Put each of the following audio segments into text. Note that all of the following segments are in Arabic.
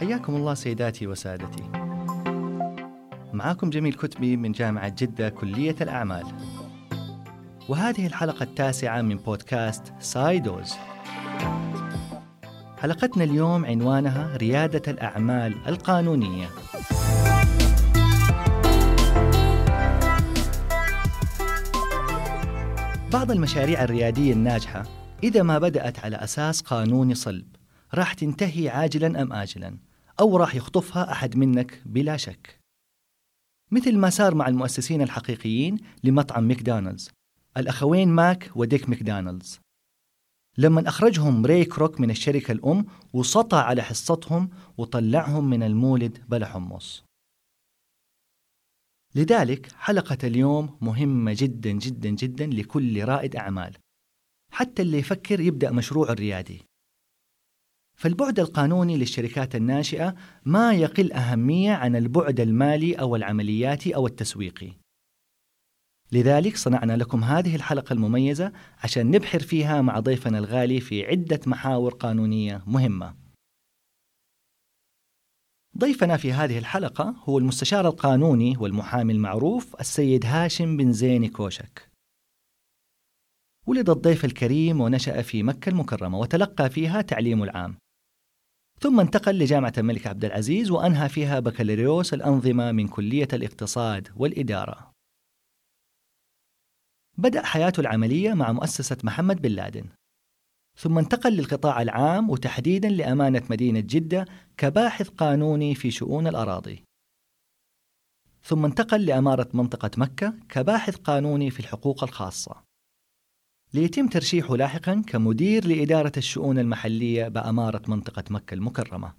حياكم الله سيداتي وسادتي. معاكم جميل كتبي من جامعة جدة كلية الأعمال. وهذه الحلقة التاسعة من بودكاست سايدوز. حلقتنا اليوم عنوانها ريادة الأعمال القانونية. بعض المشاريع الريادية الناجحة إذا ما بدأت على أساس قانوني صلب راح تنتهي عاجلا أم آجلا؟ أو راح يخطفها أحد منك بلا شك. مثل ما صار مع المؤسسين الحقيقيين لمطعم ماكدونالدز الأخوين ماك وديك ماكدونالدز. لما أخرجهم ري كروك من الشركة الأم وسطع على حصتهم وطلعهم من المولد بلا حمص. لذلك حلقة اليوم مهمة جدا جدا جدا لكل رائد أعمال. حتى اللي يفكر يبدأ مشروع الريادي. فالبعد القانوني للشركات الناشئة ما يقل أهمية عن البعد المالي أو العملياتي أو التسويقي. لذلك صنعنا لكم هذه الحلقة المميزة عشان نبحر فيها مع ضيفنا الغالي في عدة محاور قانونية مهمة. ضيفنا في هذه الحلقة هو المستشار القانوني والمحامي المعروف السيد هاشم بن زين كوشك. ولد الضيف الكريم ونشأ في مكة المكرمة وتلقى فيها تعليمه العام ثم انتقل لجامعة الملك عبد العزيز وأنهى فيها بكالوريوس الأنظمة من كلية الاقتصاد والإدارة. بدأ حياته العملية مع مؤسسة محمد بن لادن. ثم انتقل للقطاع العام وتحديدا لأمانة مدينة جدة كباحث قانوني في شؤون الأراضي. ثم انتقل لأمارة منطقة مكة كباحث قانوني في الحقوق الخاصة. ليتم ترشيحه لاحقا كمدير لإدارة الشؤون المحلية بأمارة منطقة مكة المكرمة.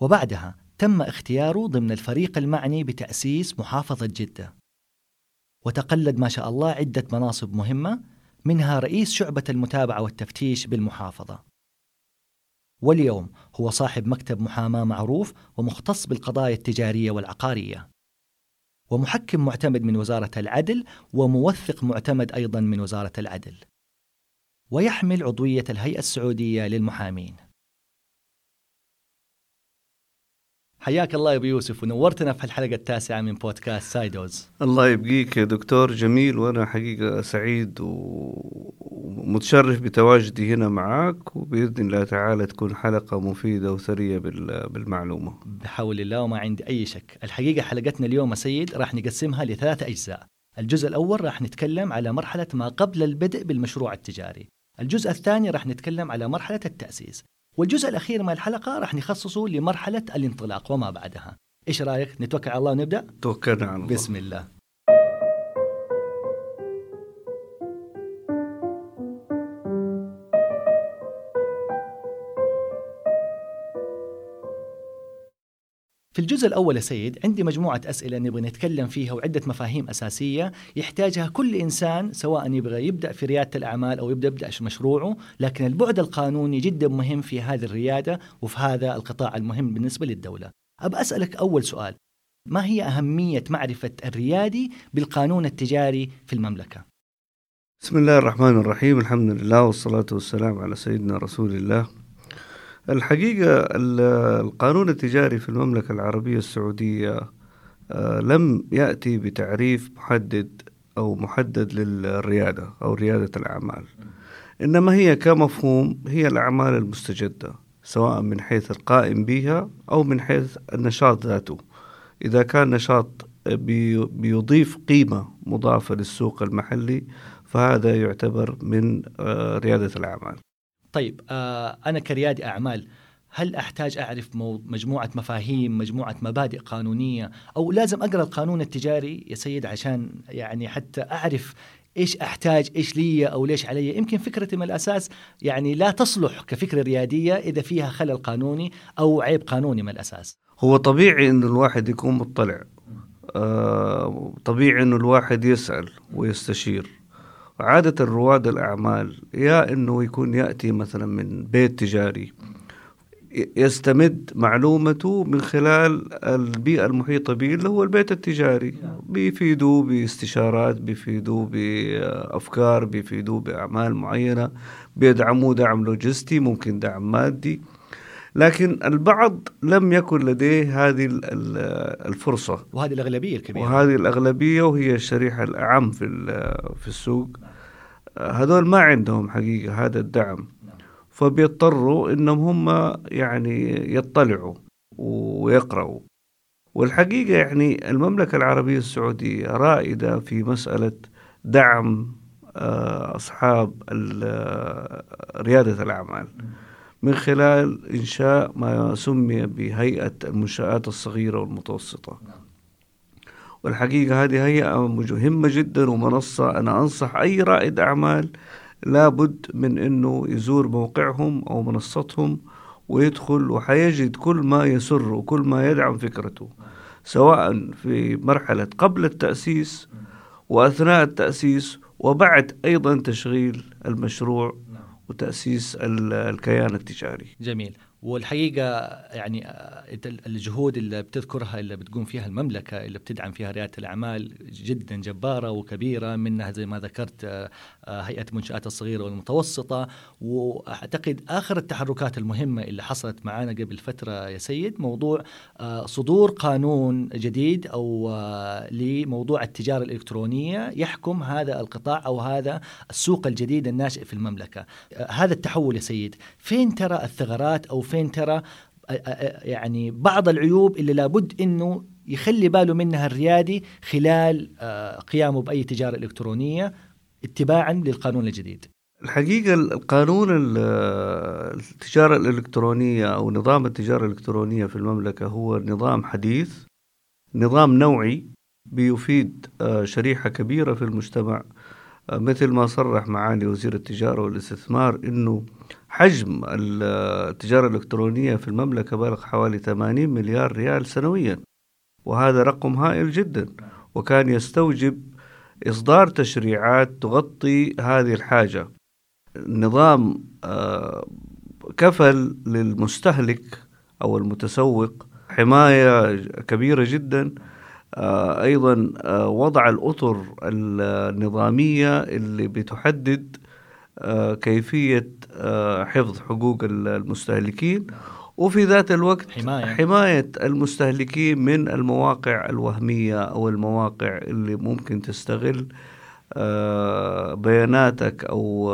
وبعدها تم اختياره ضمن الفريق المعني بتأسيس محافظة جدة. وتقلد ما شاء الله عدة مناصب مهمة منها رئيس شعبة المتابعة والتفتيش بالمحافظة. واليوم هو صاحب مكتب محاماة معروف ومختص بالقضايا التجارية والعقارية. ومحكم معتمد من وزارة العدل وموثق معتمد أيضا من وزارة العدل. ويحمل عضوية الهيئة السعودية للمحامين. حياك الله يا أبو يوسف ونورتنا في الحلقة التاسعة من بودكاست سايدوز. الله يبقيك يا دكتور جميل وأنا حقيقة سعيد ومتشرف بتواجدي هنا معك وبإذن الله تعالى تكون حلقة مفيدة وثرية بالمعلومة. بحول الله وما عندي أي شك. الحقيقة حلقتنا اليوم يا سيد راح نقسمها لثلاث أجزاء. الجزء الأول راح نتكلم على مرحلة ما قبل البدء بالمشروع التجاري. الجزء الثاني راح نتكلم على مرحلة التأسيس. والجزء الأخير من الحلقة راح نخصصه لمرحلة الانطلاق وما بعدها. إيش رأيك؟ نتوكل على الله ونبدأ؟ توكلنا على الله. بسم الله. في الجزء الأول يا سيد عندي مجموعة أسئلة نبغى نتكلم فيها وعدة مفاهيم أساسية يحتاجها كل إنسان سواء يبغى يبدأ في ريادة الأعمال أو يبدأ يبدأ مشروعه لكن البعد القانوني جدا مهم في هذه الريادة وفي هذا القطاع المهم بالنسبة للدولة. أبى أسألك أول سؤال. ما هي أهمية معرفة الريادي بالقانون التجاري في المملكة؟ بسم الله الرحمن الرحيم الحمد لله والصلاة والسلام على سيدنا رسول الله. الحقيقة القانون التجاري في المملكة العربية السعودية آه، لم يأتي بتعريف محدد أو محدد للريادة أو ريادة الأعمال. إنما هي كمفهوم هي الأعمال المستجدة سواء من حيث القائم بها أو من حيث النشاط ذاته. إذا كان نشاط بيضيف قيمة مضافة للسوق المحلي فهذا يعتبر من آه، ريادة الأعمال. طيب آه أنا كريادي أعمال هل أحتاج أعرف مجموعة مفاهيم مجموعة مبادئ قانونية؟ أو لازم أقرأ القانون التجاري يا سيد عشان يعني حتى أعرف إيش أحتاج إيش لي أو ليش علي؟ يمكن فكرتي من الأساس يعني لا تصلح كفكرة ريادية إذا فيها خلل قانوني أو عيب قانوني من الأساس. هو طبيعي انه الواحد يكون مطلع آه طبيعي إنه الواحد يسأل ويستشير. عادة رواد الأعمال يا أنه يكون يأتي مثلا من بيت تجاري يستمد معلومته من خلال البيئة المحيطة به اللي هو البيت التجاري. بيفيدوه باستشارات بيفيدوه بأفكار بيفيدوه بأعمال معينة بيدعموه دعم لوجستي ممكن دعم مادي. لكن البعض لم يكن لديه هذه الفرصة. وهذه الأغلبية الكبيرة. وهذه الأغلبية وهي الشريحة الأعم في في السوق. هذول ما عندهم حقيقة هذا الدعم. فبيضطروا إنهم هم يعني يطلعوا ويقرأوا. والحقيقة يعني المملكة العربية السعودية رائدة في مسألة دعم آه، أصحاب ريادة الأعمال. من خلال إنشاء ما سمي بهيئة المنشآت الصغيرة والمتوسطة. والحقيقة هذه هيئة مهمة جدا ومنصة أنا أنصح أي رائد أعمال لابد من أنه يزور موقعهم أو منصتهم ويدخل وحيجد كل ما يسر وكل ما يدعم فكرته سواء في مرحلة قبل التأسيس وأثناء التأسيس وبعد أيضا تشغيل المشروع وتأسيس الكيان التجاري. جميل. والحقيقة يعني آه، الجهود اللي بتذكرها اللي بتقوم فيها المملكة اللي بتدعم فيها ريادة الأعمال جدا جبارة وكبيرة منها زي ما ذكرت آه، آه، هيئة المنشآت الصغيرة والمتوسطة. وأعتقد آخر التحركات المهمة اللي حصلت معنا قبل فترة يا سيد موضوع صدور قانون جديد أو لموضوع التجارة الإلكترونية يحكم هذا القطاع أو هذا السوق الجديد الناشئ في المملكة. هذا التحول يا سيد. فين ترى الثغرات أو فين ترى يعني بعض العيوب اللي لابد إنه يخلي باله منها الريادي خلال قيامه بأي تجارة إلكترونية؟ اتباعا للقانون الجديد. الحقيقة القانون التجارة الإلكترونية أو نظام التجارة الإلكترونية في المملكة هو نظام حديث نظام نوعي بيفيد شريحة كبيرة في المجتمع مثل ما صرح معالي وزير التجارة والاستثمار إنه حجم التجارة الإلكترونية في المملكة بلغ حوالي 80 مليار ريال سنويا وهذا رقم هائل جدا وكان يستوجب إصدار تشريعات تغطي هذه الحاجة. النظام آه، كفل للمستهلك أو المتسوق حماية كبيرة جدا. آه، أيضا آه، وضع الأطر النظامية اللي بتحدد كيفية حفظ حقوق المستهلكين. وفي ذات الوقت حماية. حماية المستهلكين من المواقع الوهمية أو المواقع اللي ممكن تستغل آه، بياناتك أو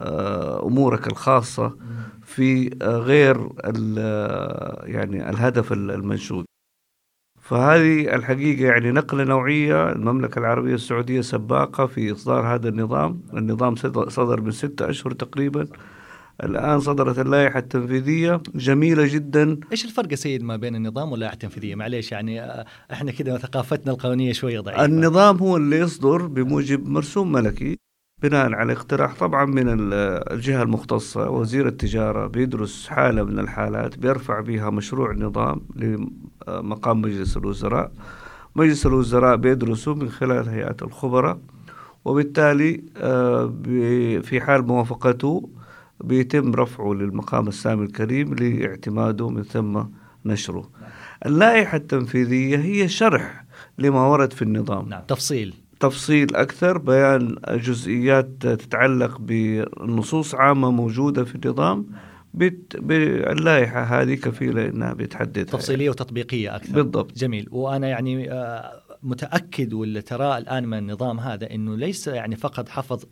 آه، أمورك الخاصة في غير يعني الهدف المنشود. فهذه الحقيقة يعني نقلة نوعية. المملكة العربية السعودية سباقة في إصدار هذا النظام. النظام صدر من ستة أشهر تقريبا. الآن صدرت اللائحة التنفيذية. جميلة جدا. إيش الفرق يا سيد ما بين النظام واللائحة التنفيذية؟ معليش يعني آه، إحنا كده ثقافتنا القانونية شوية ضعيفة. النظام هو اللي يصدر بموجب مرسوم ملكي بناء على اقتراح طبعا من الجهة المختصة. وزير التجارة بيدرس حالة من الحالات بيرفع بها مشروع نظام لمقام مجلس الوزراء. مجلس الوزراء بيدرسه من خلال هيئات الخبراء وبالتالي آه، في حال موافقته بيتم رفعه للمقام السامي الكريم لاعتماده من ثم نشره. اللائحة التنفيذية هي شرح لما ورد في النظام. نعم تفصيل. تفصيل أكثر بيان جزئيات تتعلق بنصوص عامة موجودة في النظام. باللائحة هذه كفيلة أنها بتحدد تفصيلية وتطبيقية أكثر. بالضبط. جميل. وأنا يعني آه، متأكد واللي تراه الآن من النظام هذا أنه ليس يعني فقط حفظ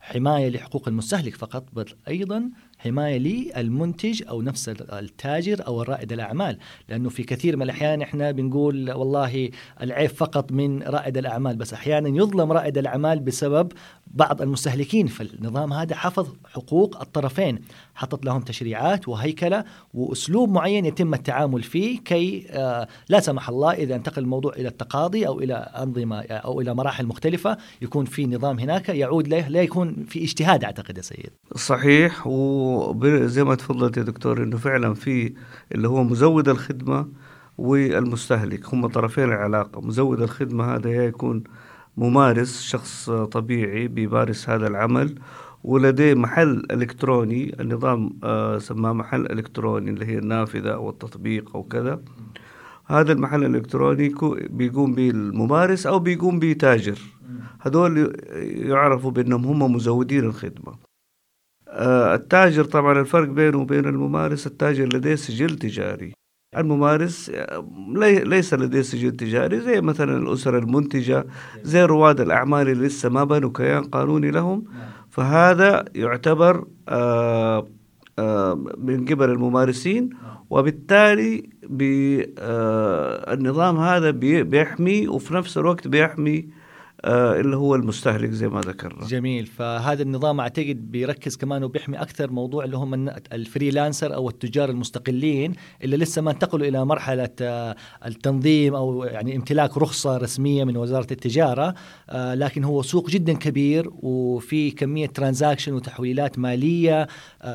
حماية لحقوق المستهلك فقط بل أيضا حماية للمنتج أو نفس التاجر أو الرائد الأعمال. لأنه في كثير من الأحيان إحنا بنقول والله العيب فقط من رائد الأعمال بس أحيانا يظلم رائد الأعمال بسبب بعض المستهلكين فالنظام هذا حفظ حقوق الطرفين حطت لهم تشريعات وهيكلة وأسلوب معين يتم التعامل فيه كي آه، لا سمح الله إذا انتقل الموضوع إلى التقاضي أو إلى أنظمة أو إلى مراحل مختلفة يكون في نظام هناك يعود له لا يكون في اجتهاد أعتقد يا سيد. صحيح وزي ما تفضلت يا دكتور إنه فعلا في اللي هو مزود الخدمة والمستهلك هم طرفين العلاقة، مزود الخدمة هذا يكون ممارس شخص طبيعي بيمارس هذا العمل ولديه محل إلكتروني النظام آه سماه محل إلكتروني اللي هي النافذة أو التطبيق أو كذا. هذا المحل الإلكتروني بيقوم به الممارس أو بيقوم به تاجر. هذول يعرفوا بأنهم هم مزودين الخدمة. آه، التاجر طبعا الفرق بينه وبين الممارس التاجر لديه سجل تجاري. الممارس آه، ليس لديه سجل تجاري زي مثلا الأسر المنتجة زي رواد الأعمال اللي لسه ما بنوا كيان قانوني لهم. فهذا يعتبر آه، من قبل الممارسين وبالتالي النظام هذا بيحمي وفي نفس الوقت بيحمي آه، اللي هو المستهلك زي ما ذكرنا. جميل. فهذا النظام أعتقد بيركز كمان وبيحمي أكثر موضوع اللي هم ال freelancer أو التجار المستقلين اللي لسه ما انتقلوا إلى مرحلة آه، التنظيم أو يعني امتلاك رخصة رسمية من وزارة التجارة آه، لكن هو سوق جدا كبير وفي كمية transaction وتحويلات مالية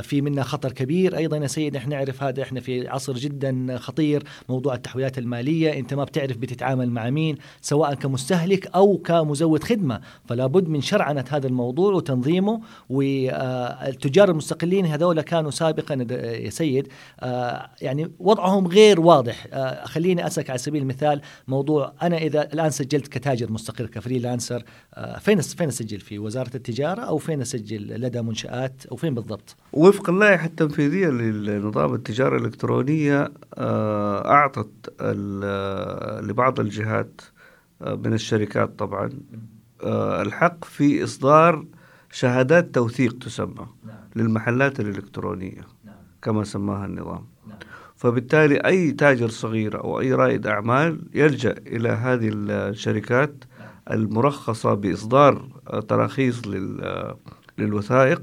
في منها خطر كبير. أيضا يا سيد إحنا نعرف هذا إحنا في عصر جدا خطير موضوع التحويلات المالية. أنت ما بتعرف بتتعامل مع مين سواء كمستهلك أو كمزود مزود خدمة فلا بد من شرعنة هذا الموضوع وتنظيمه والتجار المستقلين هذول كانوا سابقا يا سيد آه، يعني وضعهم غير واضح. آه، خليني أسألك على سبيل المثال موضوع أنا إذا الآن سجلت كتاجر مستقل كفريلانسر آه، فين فين أسجل في وزارة التجارة أو فين أسجل لدى منشآت؟ أو فين بالضبط؟ وفق اللائحه التنفيذية لنظام التجارة الإلكترونية أعطت لبعض الجهات من الشركات طبعا آه، الحق في إصدار شهادات توثيق تسمى نعم. للمحلات الإلكترونية نعم. كما سماها النظام نعم. فبالتالي أي تاجر صغير أو أي رائد أعمال يلجأ إلى هذه الشركات المرخصة بإصدار تراخيص للوثائق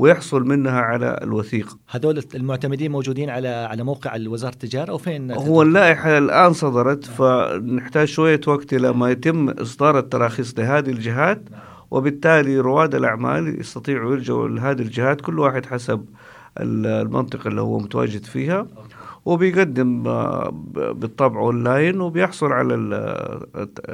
ويحصل منها على الوثيقة. هذول المعتمدين موجودين على على موقع وزاره التجارة أو فين؟ هو اللائحة الآن صدرت فنحتاج شوية وقت إلى ما يتم إصدار التراخيص لهذه الجهات وبالتالي رواد الأعمال يستطيعوا يلجوا لهذه الجهات كل واحد حسب المنطقة اللي هو متواجد فيها. وبيقدم بالطبع أونلاين وبيحصل على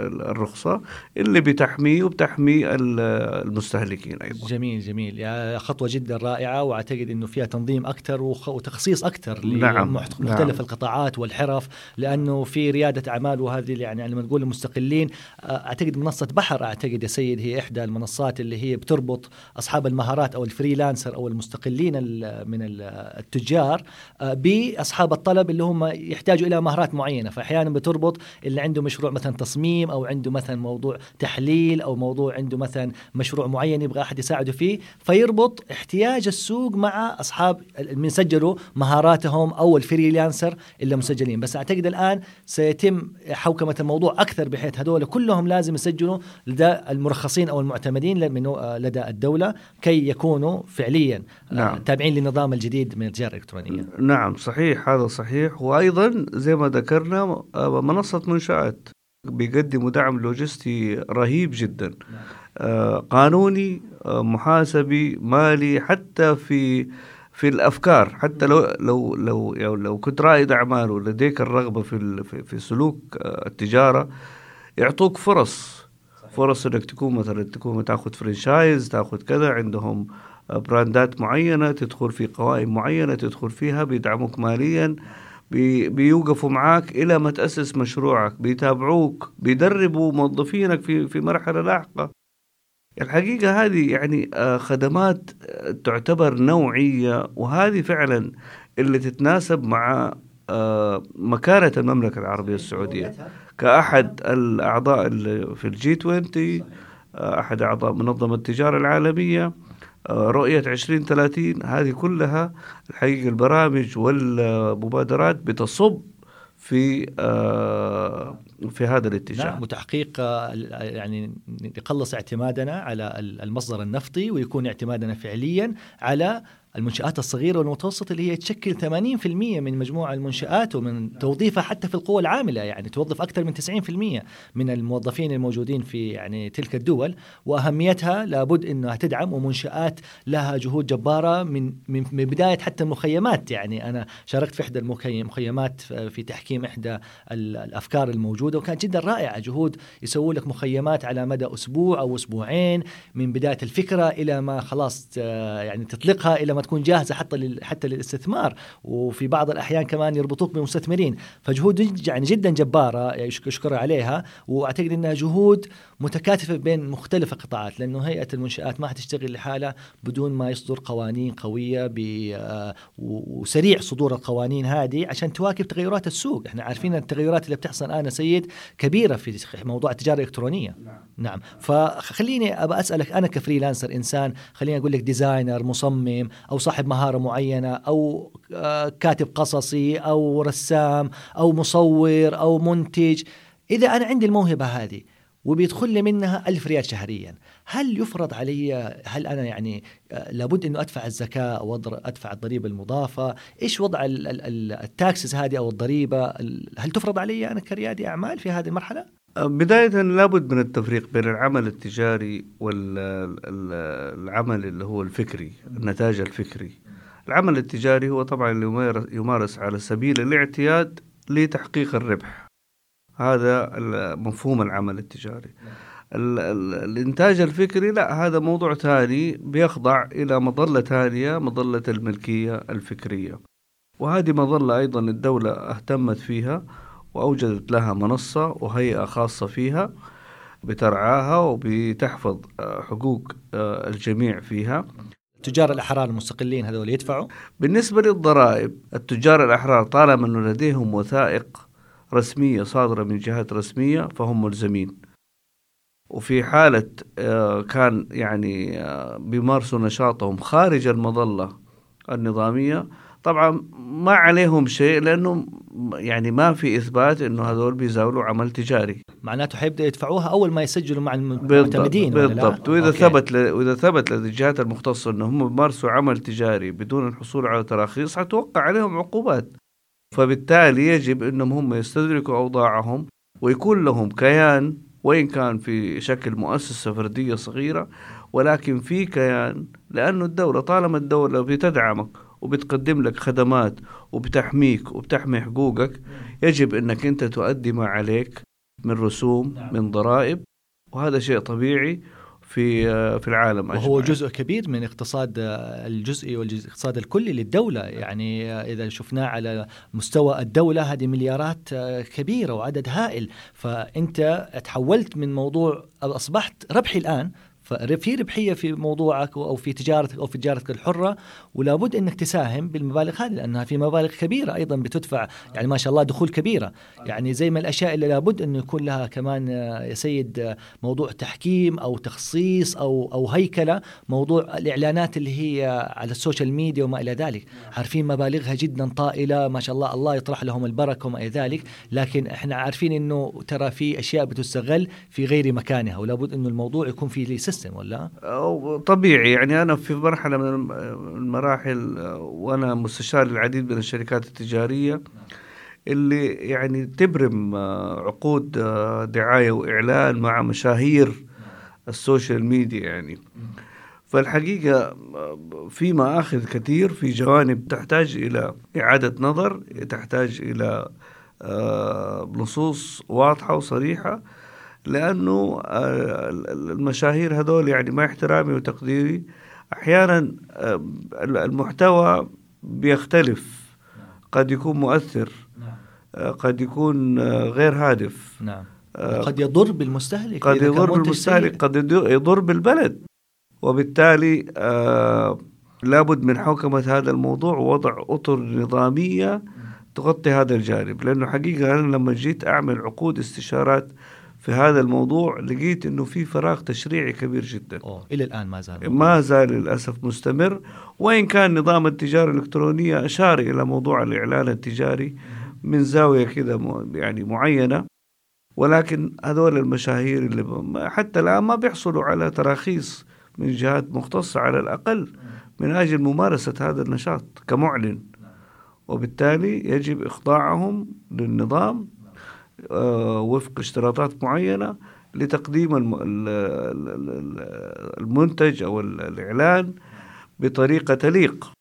الرخصة اللي بتحميه وبتحمي المستهلكين أيضا. جميل جميل يعني خطوة جدا رائعة وأعتقد إنه فيها تنظيم أكثر وتخصيص أكثر نعم. لمختلف نعم. القطاعات والحرف لأنه في ريادة أعمال وهذه يعني لما نقول المستقلين أعتقد منصة بحر أعتقد يا سيد هي إحدى المنصات اللي هي بتربط أصحاب المهارات أو ال freelancer أو المستقلين من التجار بأصحاب الطلب اللي هم يحتاجوا إلى مهارات معينة. فأحيانا بتربط اللي عنده مشروع مثلا تصميم أو عنده مثلا موضوع تحليل أو موضوع عنده مثلا مشروع معين يبغى أحد يساعده فيه فيربط احتياج السوق مع أصحاب من سجلوا مهاراتهم أو ال freelancer اللي مسجلين. بس أعتقد الآن سيتم حوكمة الموضوع أكثر بحيث هذول كلهم لازم يسجلوا لدى المرخصين أو المعتمدين لدى الدولة كي يكونوا فعليا نعم. تابعين للنظام الجديد من التجارة الإلكترونية. نعم صحيح. هذا صحيح. وأيضا زي ما ذكرنا آه، منصة منشآت بيقدموا دعم لوجستي رهيب جدا. آه، قانوني آه، محاسبي مالي حتى في في الأفكار. حتى لو لو لو لو كنت رائد أعمال ولديك الرغبة في في سلوك التجارة يعطوك فرص. فرص إنك تكون مثلا تكون تأخذ franchise تأخذ كذا عندهم براندات معينة تدخل في قوائم معينة تدخل فيها بيدعموك ماليا بي بيوقفوا معاك إلى ما تأسس مشروعك بيتابعوك بيدربوا موظفينك في في مرحلة لاحقة. الحقيقة هذه يعني آه، خدمات آه، تعتبر نوعية وهذه فعلا اللي تتناسب مع آه، مكانة المملكة العربية السعودية. كأحد الأعضاء في الجي 20 أحد أعضاء منظمة التجارة العالمية رؤية 2030 هذه كلها الحقيقة البرامج والمبادرات بتصب في آه، في هذا الاتجاه. نعم وتحقيق آه، يعني يقلص اعتمادنا على المصدر النفطي ويكون اعتمادنا فعليا على المنشآت الصغيرة والمتوسطة اللي هي تشكل 80% من مجموع المنشآت ومن توظيفها حتى في القوى العاملة يعني توظف أكثر من 90% من الموظفين الموجودين في يعني تلك الدول. وأهميتها لابد أنها تدعم ومنشآت لها جهود جبارة من من بداية حتى المخيمات. يعني أنا شاركت في إحدى المخيمات في تحكيم إحدى الأفكار الموجودة وكانت جدا رائعة. جهود يسووا لك مخيمات على مدى أسبوع أو أسبوعين من بداية الفكرة إلى ما خلاص يعني تطلقها إلى ما تكون جاهزة حتى حتى للاستثمار. وفي بعض الأحيان كمان يربطوك بمستثمرين. فجهود يعني جدا جبارة يشكر عليها. وأعتقد إنها جهود متكاتفة بين مختلف القطاعات لأنه هيئة المنشآت ما حتشتغل لحالها بدون ما يصدر قوانين قوية آه، وسريع صدور القوانين هذه عشان تواكب تغيرات السوق. إحنا عارفين التغيرات اللي بتحصل الان سيد كبيرة في موضوع التجارة الإلكترونية. نعم, نعم. فخليني ابى أسألك أنا ك freelancer إنسان خليني أقول لك designer مصمم صاحب مهارة معينة أو آه، كاتب قصصي أو رسام أو مصور أو منتج. إذا أنا عندي الموهبة هذه وبيدخل لي منها ألف ريال شهريا هل يفرض علي هل أنا يعني آه، لابد أنه أدفع الزكاة أو أدفع الضريبة المضافة؟ إيش وضع التاكسز هذه أو الضريبة؟ هل تفرض علي أنا كريادي أعمال في هذه المرحلة؟ بداية لابد من التفريق بين العمل التجاري والعمل اللي هو الفكري النتاج الفكري. العمل التجاري هو طبعا يمارس على سبيل الاعتياد لتحقيق الربح. هذا مفهوم العمل التجاري. الإنتاج الفكري لا هذا موضوع ثاني بيخضع إلى مظلة ثانية مظلة الملكية الفكرية. وهذه مظلة أيضا الدولة اهتمت فيها. وأوجدت لها منصة وهيئة خاصة فيها بترعاها وبتحفظ آه، حقوق آه، الجميع فيها التجار الأحرار المستقلين هذول يدفعوا؟ بالنسبة للضرائب التجار الأحرار طالما أنه لديهم وثائق رسمية صادرة من جهات رسمية فهم ملزمين وفي حالة آه، كان يعني بيمارسوا نشاطهم خارج المظلة النظامية طبعا ما عليهم شيء لأنه يعني ما في إثبات إنه هذول بيزاولوا عمل تجاري. معناته حيبدأ يدفعوها أول ما يسجلوا مع المعتمدين بالضبط. وإذا أوكي. ثبت ل... وإذا ثبت لدى الجهات المختصه انهم بيمارسوا عمل تجاري بدون الحصول على تراخيص حتوقع عليهم عقوبات. فبالتالي يجب إنهم هم يستدركوا أوضاعهم ويكون لهم كيان وإن كان في شكل مؤسسة فردية صغيرة ولكن في كيان لأنه الدولة طالما الدولة بتدعمك وبتقدم لك خدمات وبتحميك وبتحمي حقوقك يجب إنك أنت تؤدي ما عليك من رسوم نعم. من ضرائب وهذا شيء طبيعي في في العالم أجمع. وهو جزء كبير من اقتصاد الجزئي والاقتصاد الكلي للدولة يعني إذا شفناه على مستوى الدولة هذه مليارات كبيرة وعدد هائل فأنت تحولت من موضوع أصبحت ربحي الآن ففي ربحية في موضوعك أو في تجارتك أو في تجارتك الحرة ولابد إنك تساهم بالمبالغ هذه لأنها في مبالغ كبيرة أيضا بتدفع يعني ما شاء الله دخول كبيرة. يعني زي ما الأشياء اللي لابد انه يكون لها كمان يا سيد موضوع تحكيم أو تخصيص أو أو هيكلة موضوع الإعلانات اللي هي على ال social media وما إلى ذلك. عارفين مبالغها جدا طائلة ما شاء الله الله يطرح لهم البركة وما إلى ذلك. لكن إحنا عارفين إنه ترى في أشياء بتستغل في غير مكانها ولابد إنه الموضوع يكون في system ولا؟ طبيعي يعني أنا في مرحلة من المراحل وأنا مستشار للعديد من الشركات التجارية اللي يعني تبرم عقود دعاية وإعلان مع مشاهير ال social media يعني فالحقيقة في مآخذ كثير في جوانب تحتاج إلى إعادة نظر تحتاج إلى آه، نصوص واضحة وصريحة لأنه آه، المشاهير هذول يعني مع احترامي وتقديري. أحيانا آه، المحتوى بيختلف. قد يكون مؤثر. آه، قد يكون غير هادف. نعم. قد يضر بالمستهلك قد يضر بالمستهلك. قد يضر بالبلد. وبالتالي لابد من حوكمة هذا الموضوع ووضع أطر نظامية تغطي هذا الجانب. لأنه حقيقة أنا لما جيت أعمل عقود استشارات في هذا الموضوع لقيت إنه في فراغ تشريعي كبير جدا. أوه. إلى الآن ما زال ما زال للأسف مستمر. وإن كان نظام التجارة الإلكترونية أشار إلى موضوع الإعلان التجاري من زاوية كذا يعني معينة ولكن هذول المشاهير اللي حتى الآن ما بيحصلوا على تراخيص من جهات مختصة على الأقل من أجل ممارسة هذا النشاط كمعلن. وبالتالي يجب إخضاعهم للنظام وفق اشتراطات معينة لتقديم المنتج أو الإعلان بطريقة تليق.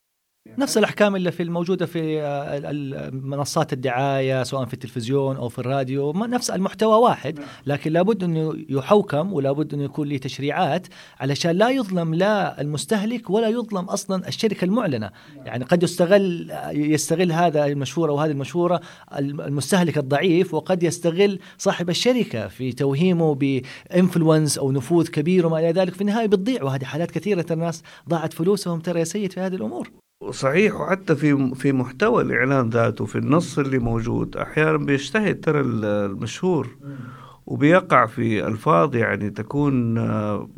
نفس الأحكام اللي في الموجودة في آه، منصات الدعاية سواء في التلفزيون أو في الراديو نفس المحتوى واحد نعم. لكن لابد انه يحوكم ولابد انه يكون له تشريعات علشان لا يظلم لا المستهلك ولا يظلم أصلا الشركة المعلنة نعم. يعني قد يستغل يستغل هذا المشهورة وهذه المشهورة المستهلك الضعيف وقد يستغل صاحب الشركة في توهيمه بإنفلونس أو نفوذ كبير وما إلى ذلك في النهاية بتضيع وهذه حالات كثيرة الناس ضاعت فلوسهم ترى يا سيد في هذه الأمور صحيح وحتى في في محتوى الإعلان ذاته في النص اللي موجود أحيانا بيجتهد ترى المشهور وبيقع في ألفاظ يعني تكون آه،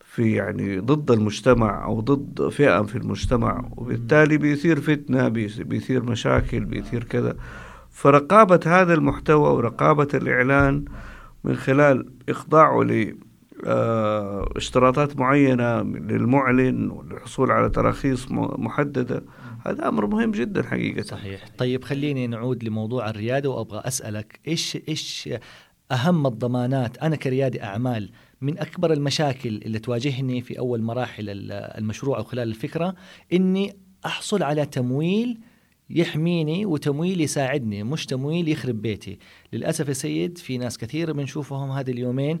في يعني ضد المجتمع أو ضد فئة في المجتمع وبالتالي بيثير فتنة بيثير مشاكل بيثير كذا. فرقابة هذا المحتوى ورقابة الإعلان من خلال إخضاعه اشتراطات معينة للمعلن والحصول على تراخيص محددة. هذا أمر مهم جدا حقيقة. صحيح. طيب خليني نعود لموضوع الريادة وأبغى أسألك إيش إيش أهم الضمانات؟ أنا كريادي أعمال من أكبر المشاكل اللي تواجهني في أول مراحل المشروع أو خلال الفكرة إني أحصل على تمويل يحميني وتمويل يساعدني مش تمويل يخرب بيتي. للأسف يا سيد في ناس كثير بنشوفهم هذه اليومين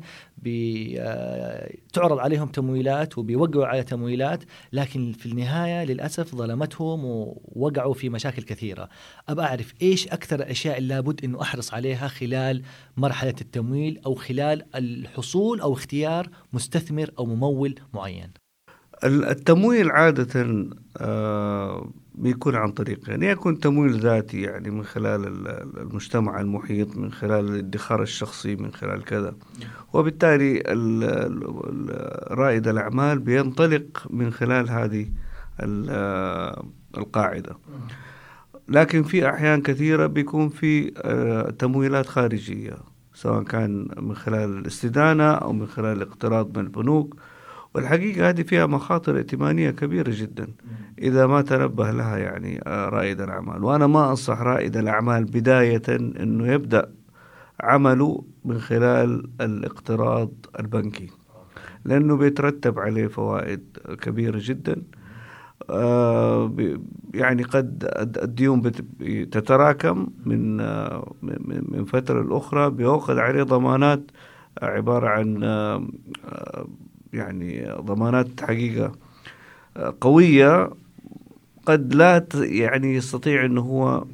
تعرض عليهم تمويلات وبيوقعوا على تمويلات لكن في النهاية للأسف ظلمتهم ووقعوا في مشاكل كثيرة. أبى أعرف إيش أكثر الأشياء اللي لابد أنه أحرص عليها خلال مرحلة التمويل أو خلال الحصول أو اختيار مستثمر أو ممول معين؟ التمويل عادة آه بيكون عن طريق يعني يكون تمويل ذاتي يعني من خلال المجتمع المحيط من خلال الادخار الشخصي من خلال كذا. وبالتالي رائد الأعمال بينطلق من خلال هذه القاعدة. لكن في أحيان كثيرة بيكون في آه، تمويلات خارجية سواء كان من خلال الاستدانة أو من خلال الاقتراض من البنوك. والحقيقة هذه فيها مخاطر ائتمانية كبيرة جدا. إذا ما تنبه لها يعني آه، رائد الأعمال. وأنا ما أنصح رائد الأعمال بداية أنه يبدأ عمله من خلال الاقتراض البنكي لأنه بيترتب عليه فوائد كبيرة جدا. آه، يعني قد الديون تتراكم من آه، من فترة لأخرى بيأخذ عليه ضمانات عبارة عن يعني ضمانات حقيقة قوية قد لا يعني يستطيع إنه هو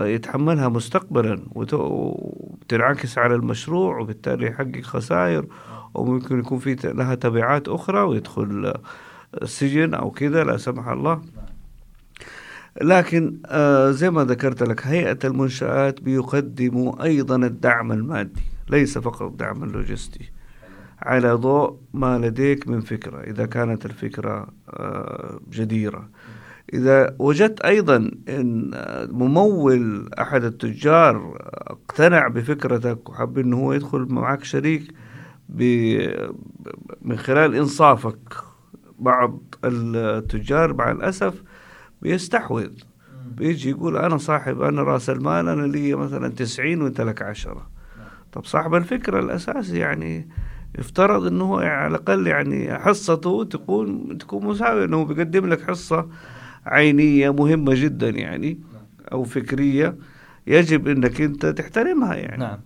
يتحملها مستقبلا وتنعكس على المشروع وبالتالي يحقق خسائر وممكن يكون في لها تبعات أخرى ويدخل السجن أو كذا لا سمح الله. لكن آه، زي ما ذكرت لك هيئة المنشآت بيقدموا أيضا الدعم المادي ليس فقط الدعم اللوجستي. على ضوء ما لديك من فكرة إذا كانت الفكرة آه، جديرة. إذا وجدت أيضا أن ممول أحد التجار اقتنع بفكرتك وحب أنه هو يدخل معك شريك من خلال إنصافك بعض التجار مع الأسف بيستحوذ. بيجي يقول أنا صاحب أنا رأس المال أنا لي مثلا تسعين وأنت لك عشرة. طب صاحب الفكرة الأساسي يعني يفترض إنه هو يعني على الأقل يعني حصته تكون تكون مساوية إنه بيقدم لك حصة عينية مهمة جدا يعني أو فكرية يجب إنك أنت تحترمها يعني. نعم.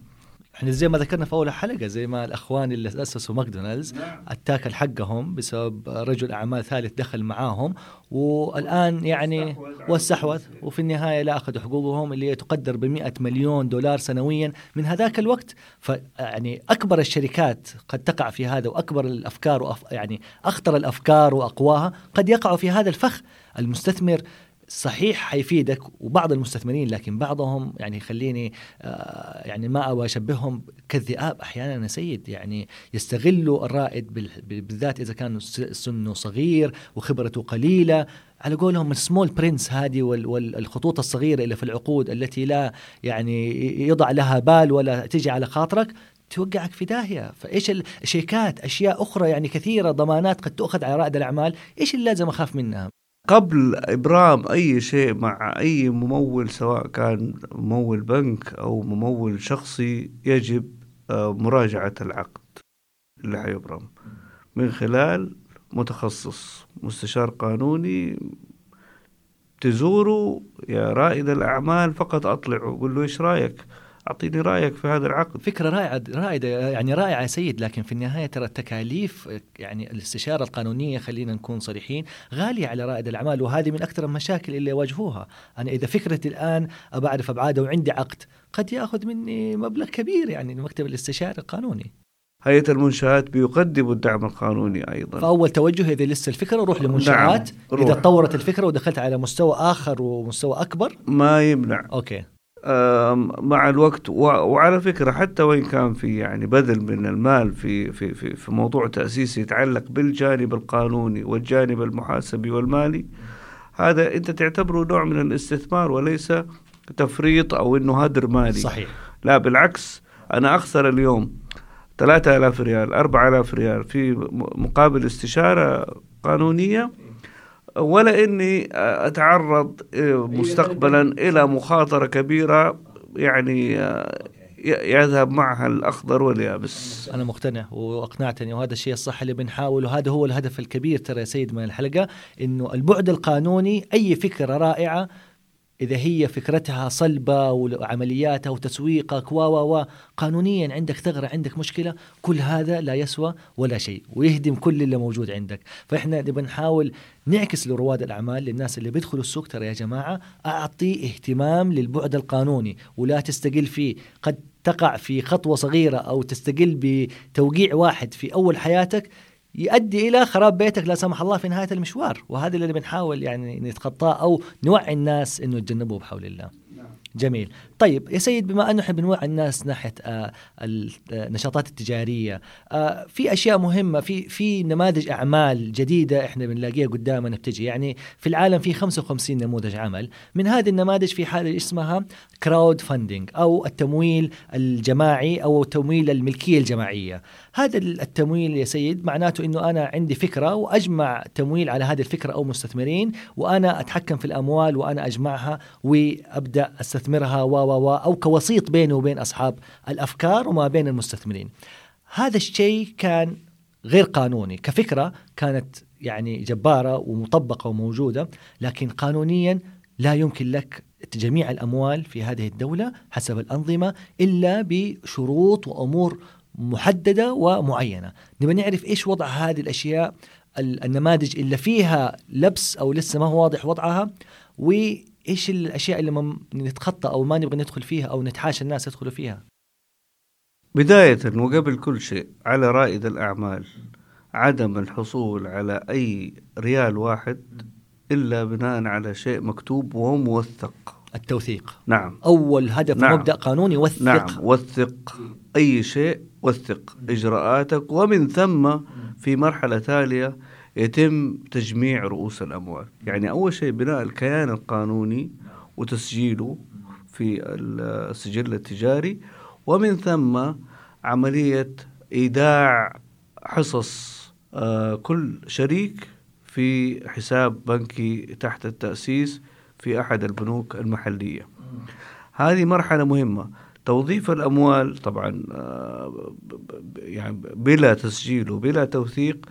إحنا زي ما ذكرنا في أول حلقة زي ما الأخوان اللي أسسوا ماكدونالدز نعم. اتاكل حقهم بسبب رجل أعمال ثالث دخل معاهم والآن يعني واستحوذ وفي النهاية لا اخذوا حقوقهم اللي تقدر ب 100 مليون دولار سنويا من هذاك الوقت. فيعني أكبر الشركات قد تقع في هذا وأكبر الأفكار وأف يعني أخطر الأفكار وأقواها قد يقعوا في هذا الفخ. المستثمر صحيح حيفيدك وبعض المستثمرين لكن بعضهم يعني خليني آه يعني ما أبغى أشبههم كالذئاب أحيانا يا سيد. يعني يستغلوا الرائد بالذات إذا كان سنه صغير وخبرته قليلة. على قولهم السمول برنس هذه والخطوط الصغيرة اللي في العقود التي لا يعني يضع لها بال ولا تجي على خاطرك توقعك في داهية. فإيش الشيكات أشياء أخرى يعني كثيرة ضمانات قد تؤخذ على رائد الأعمال إيش اللي لازم أخاف منها؟ قبل إبرام أي شيء مع أي ممول سواء كان ممول بنك أو ممول شخصي يجب آه، مراجعة العقد اللي حيبرم من خلال متخصص مستشار قانوني تزوروا يا رائد الأعمال فقط أطلعوا قول له إيش رأيك؟ أعطيني رأيك في هذا العقد. فكرة رائعة رائدة يعني رائعة يا سيد لكن في النهاية ترى التكاليف يعني الاستشارة القانونية خلينا نكون صريحين غالية على رائد الأعمال وهذه من أكثر المشاكل اللي يواجهوها. أنا إذا فكرتي الآن أبى أعرف أبعاده وعندي عقد قد يأخذ مني مبلغ كبير يعني المكتب الاستشاري القانوني. هيئة المنشآت بيقدموا الدعم القانوني أيضا. فأول توجه إذا لسه الفكرة روح لمنشآت نعم. إذا تطورت الفكرة ودخلت على مستوى آخر ومستوى أكبر. ما يمنع. أوكي. مع الوقت. وعلى فكرة حتى وإن كان في يعني بذل من المال في في في, في موضوع تأسيسي يتعلق بالجانب القانوني والجانب المحاسبي والمالي هذا أنت تعتبره نوع من الاستثمار وليس تفريط أو إنه هدر مالي. صحيح. لا بالعكس أنا أخسر اليوم 3000 ريال 4000 ريال في مقابل استشارة قانونية ولا إني أتعرض مستقبلا إلى مخاطرة كبيرة يعني يذهب معها الأخضر واليابس. أنا مقتنع وأقنعتني وهذا الشيء الصح اللي بنحاول وهذا هو الهدف الكبير ترى يا سيد من الحلقة إنه البعد القانوني أي فكرة رائعة إذا هي فكرتها صلبة وعملياتها وتسويقك و قانونيا عندك ثغرة عندك مشكلة كل هذا لا يسوى ولا شيء ويهدم كل اللي موجود عندك. فإحنا نبغى نحاول نعكس لرواد الأعمال للناس اللي بيدخلوا السوق ترى يا جماعة أعطي اهتمام للبعد القانوني ولا تستقل فيه قد تقع في خطوة صغيرة أو تستقل بتوقيع واحد في أول حياتك يؤدي إلى خراب بيتك لا سمح الله في نهاية المشوار. وهذا اللي بنحاول يعني نتخطاه أو نوعي الناس إنه يتجنبوه بحول الله. نعم. جميل. طيب يا سيد بما أنه إحنا بنوعي الناس ناحية آه النشاطات التجارية آه في أشياء مهمة في في نماذج أعمال جديدة إحنا بنلاقيها قدامنا بتجي يعني في العالم في 55 نموذج عمل. من هذه النماذج في حاجة اسمها؟ crowdfunding أو التمويل الجماعي أو تمويل الملكية الجماعية. هذا التمويل يا سيد معناته إنه أنا عندي فكرة وأجمع تمويل على هذه الفكرة أو مستثمرين وأنا أتحكم في الأموال وأنا أجمعها وأبدأ أستثمرها و و أو كوسيط بيني وبين أصحاب الأفكار وما بين المستثمرين. هذا الشيء كان غير قانوني كفكرة كانت يعني جبارة ومطبقة وموجودة لكن قانونيا لا يمكن لك جميع الأموال في هذه الدولة حسب الأنظمة إلا بشروط وأمور محددة ومعينة نبغى نعرف إيش وضع هذه الأشياء النماذج اللي فيها لبس أو لسه ما هو واضح وضعها وايش الأشياء اللي ما نتخطى أو ما نبغى ندخل فيها أو نتحاشى الناس يدخلوا فيها؟ بداية وقبل كل شيء على رائد الأعمال عدم الحصول على أي ريال واحد إلا بناء على شيء مكتوب وموثق. التوثيق. نعم. أول هدف نعم. مبدأ قانوني وثق. نعم. وثق. أي شيء وثق. إجراءاتك. ومن ثم في مرحلة تالية يتم تجميع رؤوس الأموال. يعني أول شيء بناء الكيان القانوني وتسجيله في السجل التجاري ومن ثم عملية إيداع حصص آه، كل شريك في حساب بنكي تحت التأسيس في أحد البنوك المحلية. هذه مرحلة مهمة. توظيف الأموال طبعا آه، يعني بلا تسجيل وبلا توثيق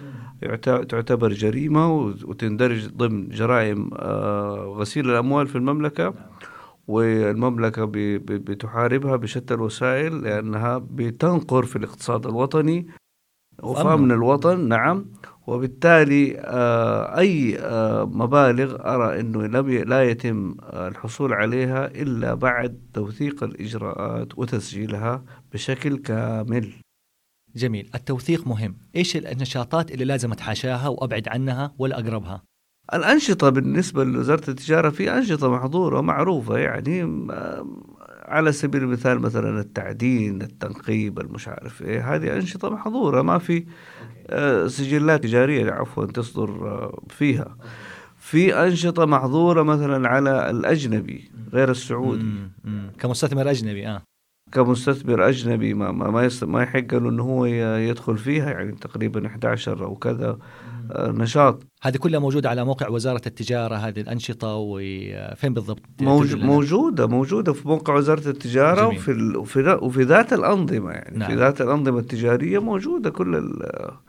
تعتبر جريمة وتندرج ضمن جرائم آه، غسيل الأموال في المملكة. والمملكة بتحاربها بشتى الوسائل لأنها بتنقر في الاقتصاد الوطني. وفهم الوطن نعم. وبالتالي آه، أي آه، مبالغ أرى أنه لم لا يتم الحصول عليها إلا بعد توثيق الإجراءات وتسجيلها بشكل كامل. جميل. التوثيق مهم. إيش النشاطات اللي لازم أتحاشاها وأبعد عنها ولا أقربها؟ الأنشطة بالنسبة لوزارة التجارة في أنشطة محظورة معروفة يعني آه، على سبيل المثال مثلا التعدين التنقيب المش عارف إيه هذه أنشطة محظورة. ما في سجلات تجارية عفوا تصدر آه، فيها. في أنشطة محظورة مثلا على الأجنبي غير السعودي. كمستثمر أجنبي آه. كمستثمر أجنبي ما ما ما, ما يحق له إنه هو يدخل فيها يعني تقريبا 11 أو كذا آه، نشاط. هذه كلها موجودة على موقع وزارة التجارة هذه الأنشطة وفين بالضبط؟ موج موجودة موجودة في موقع وزارة التجارة جميل. وفي وفي ذات الأنظمة يعني نعم. في ذات الأنظمة التجارية موجودة كل آه،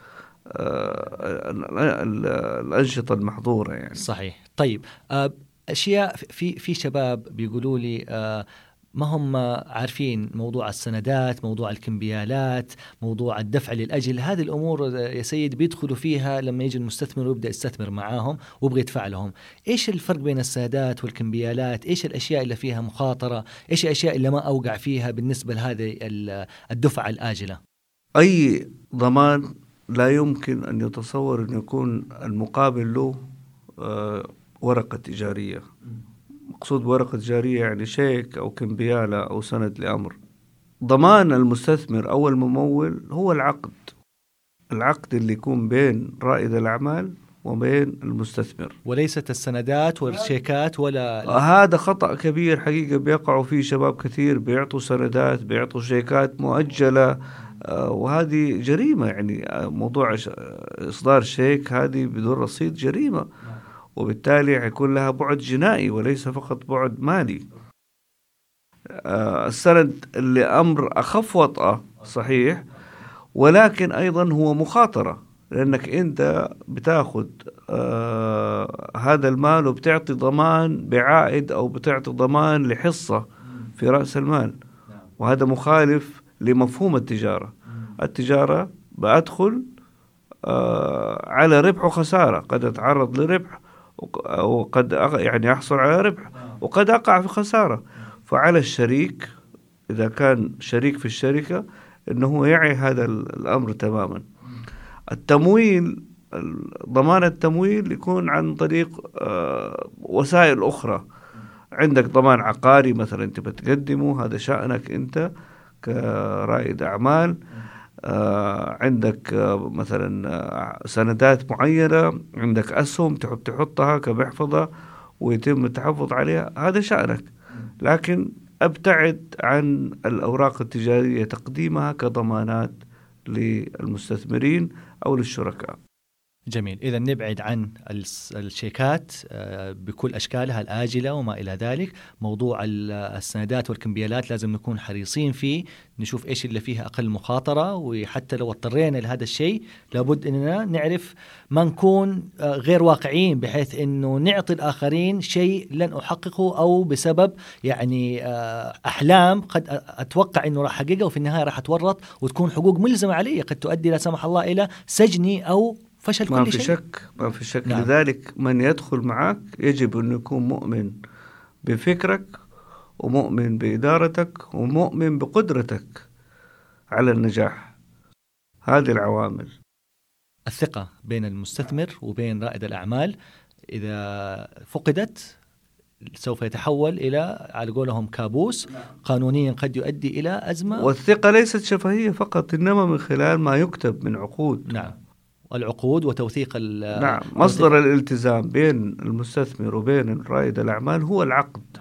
الأنشطة المحظورة يعني. صحيح. طيب آه، أشياء في في شباب بيقولوا لي آه ما هم عارفين موضوع السندات موضوع الكمبيالات موضوع الدفع للأجل هذه الأمور يا سيد بيدخلوا فيها لما يجي المستثمر ويبدأ يستثمر معاهم ويبغى يدفع لهم. إيش الفرق بين السندات والكمبيالات؟ إيش الأشياء اللي فيها مخاطرة؟ إيش الأشياء اللي ما أوقع فيها بالنسبة لهذه الدفعة الآجلة؟ أي ضمان لا يمكن أن يتصور أن يكون المقابل له آه، ورقة تجارية. مقصود ورقة تجارية يعني شيك أو كمبيالة أو سند لأمر. ضمان المستثمر أو الممول هو العقد. العقد اللي يكون بين رائد الأعمال وبين المستثمر. وليست السندات والشيكات ولا هذا خطأ كبير حقيقة. بيقعوا فيه شباب كثير بيعطوا سندات بيعطوا شيكات مؤجلة. آه، وهذه جريمة يعني آه، موضوع إصدار شيك هذه بدون رصيد جريمة. نعم. وبالتالي حيكون لها بعد جنائي وليس فقط بعد مالي. آه، السند اللي أمر أخف وطأة صحيح. ولكن أيضا هو مخاطرة لأنك أنت بتأخذ آه هذا المال وبتعطي ضمان بعائد أو بتعطي ضمان لحصة في رأس المال. وهذا مخالف لمفهوم التجارة. التجارة بأدخل آه على ربح وخسارة. قد أتعرض لربح وقد يعني يحصل على ربح وقد أقع في خسارة. فعلى الشريك إذا كان شريك في الشركة أنه يعي هذا الأمر تماما. التمويل ضمان التمويل يكون عن طريق آه، وسائل أخرى. عندك ضمان عقاري مثلا أنت بتقدمه هذا شأنك أنت. كرائد أعمال آه، عندك آه، مثلا آه، سندات معينة عندك أسهم تحب تحطها كمحفظة ويتم التحفظ عليها هذا شأنك. لكن أبتعد عن الأوراق التجارية تقديمها كضمانات للمستثمرين أو للشركاء. جميل. إذا نبعد عن الشيكات آه، بكل أشكالها الآجلة وما إلى ذلك. موضوع السندات والكمبيالات لازم نكون حريصين فيه. نشوف إيش اللي فيها أقل مخاطرة. وحتى لو اضطرينا لهذا الشيء لابد أننا نعرف ما نكون آه، غير واقعيين بحيث أنه نعطي الآخرين شيء لن أحققه أو بسبب يعني آه، أحلام قد أتوقع أنه راح أحققها وفي النهاية راح أتورط وتكون حقوق ملزمة علي قد تؤدي لا سمح الله إلى سجني أو فشل ما كل في شيء. شك ما في شك. نعم. لذلك من يدخل معك يجب أن يكون مؤمن بفكرك ومؤمن بإدارتك ومؤمن بقدرتك على النجاح. هذه العوامل. الثقة بين المستثمر وبين رائد الأعمال إذا فقدت سوف يتحول إلى على قولهم كابوس قانونيا قد يؤدي إلى أزمة. والثقة ليست شفهية فقط إنما من خلال ما يكتب من عقود. نعم. العقود وتوثيق نعم مصدر الالتزام بين المستثمر وبين رائد الأعمال هو العقد.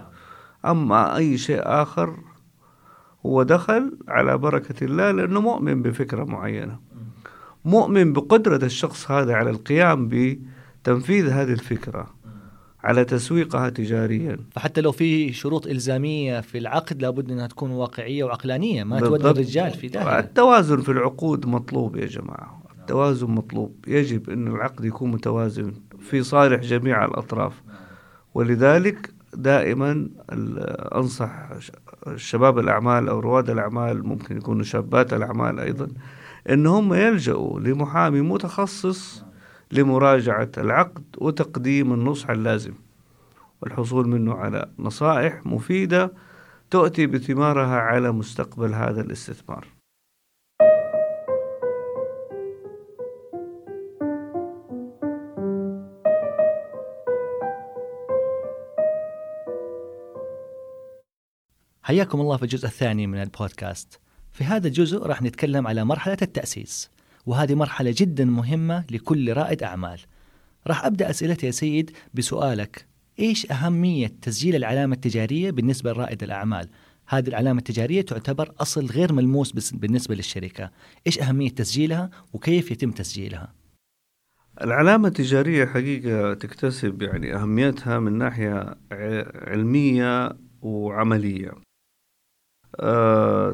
أما أي شيء آخر هو دخل على بركة الله لأنه مؤمن بفكرة معينة. مؤمن بقدرة الشخص هذا على القيام بتنفيذ هذه الفكرة على تسويقها تجاريا. فحتى لو في شروط إلزامية في العقد لابد أنها تكون واقعية وعقلانية ما تودي الرجال في ذلك التوازن في العقود مطلوب يا جماعة. التوازن مطلوب. يجب أن العقد يكون متوازن في صالح جميع الأطراف. ولذلك دائما أنصح شباب الأعمال أو رواد الأعمال ممكن يكونوا شابات الأعمال أيضا أن هم يلجأوا لمحامي متخصص لمراجعة العقد وتقديم النصح اللازم. والحصول منه على نصائح مفيدة تؤتي بثمارها على مستقبل هذا الاستثمار. حياكم الله في الجزء الثاني من البودكاست في هذا الجزء راح نتكلم على مرحلة التأسيس وهذه مرحلة جدا مهمة لكل رائد أعمال راح أبدأ أسئلتي يا سيد بسؤالك إيش أهمية تسجيل العلامة التجارية بالنسبة لرائد الأعمال؟ هذه العلامة التجارية تعتبر أصل غير ملموس بالنسبة للشركة إيش أهمية تسجيلها وكيف يتم تسجيلها؟ العلامة التجارية حقيقة تكتسب يعني أهميتها من ناحية علمية وعملية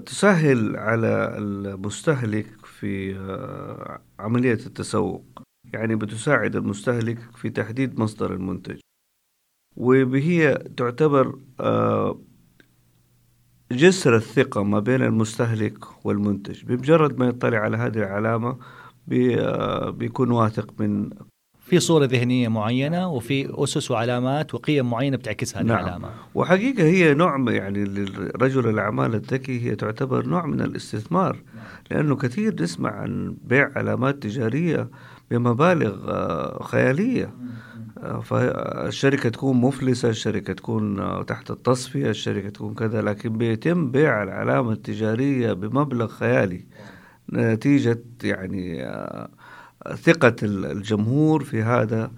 تسهل على المستهلك في آه، عملية التسوق. يعني بتساعد المستهلك في تحديد مصدر المنتج. وهي تعتبر آه، جسر الثقة ما بين المستهلك والمنتج. بمجرد ما يطلع على هذه العلامة آه، بيكون واثق من في صورة ذهنية معينة وفي أسس وعلامات وقيم معينة بتعكسها نعم. العلامة. وحقيقة هي نوع يعني لرجل الأعمال الذكي هي تعتبر نوع من الاستثمار لأنه كثير نسمع عن بيع علامات تجارية بمبالغ آه، خيالية. آه، فالشركة تكون مفلسة الشركة تكون آه، تحت التصفية الشركة تكون كذا لكن بيتم بيع العلامة التجارية بمبلغ خيالي. نتيجة يعني ثقة الجمهور في هذا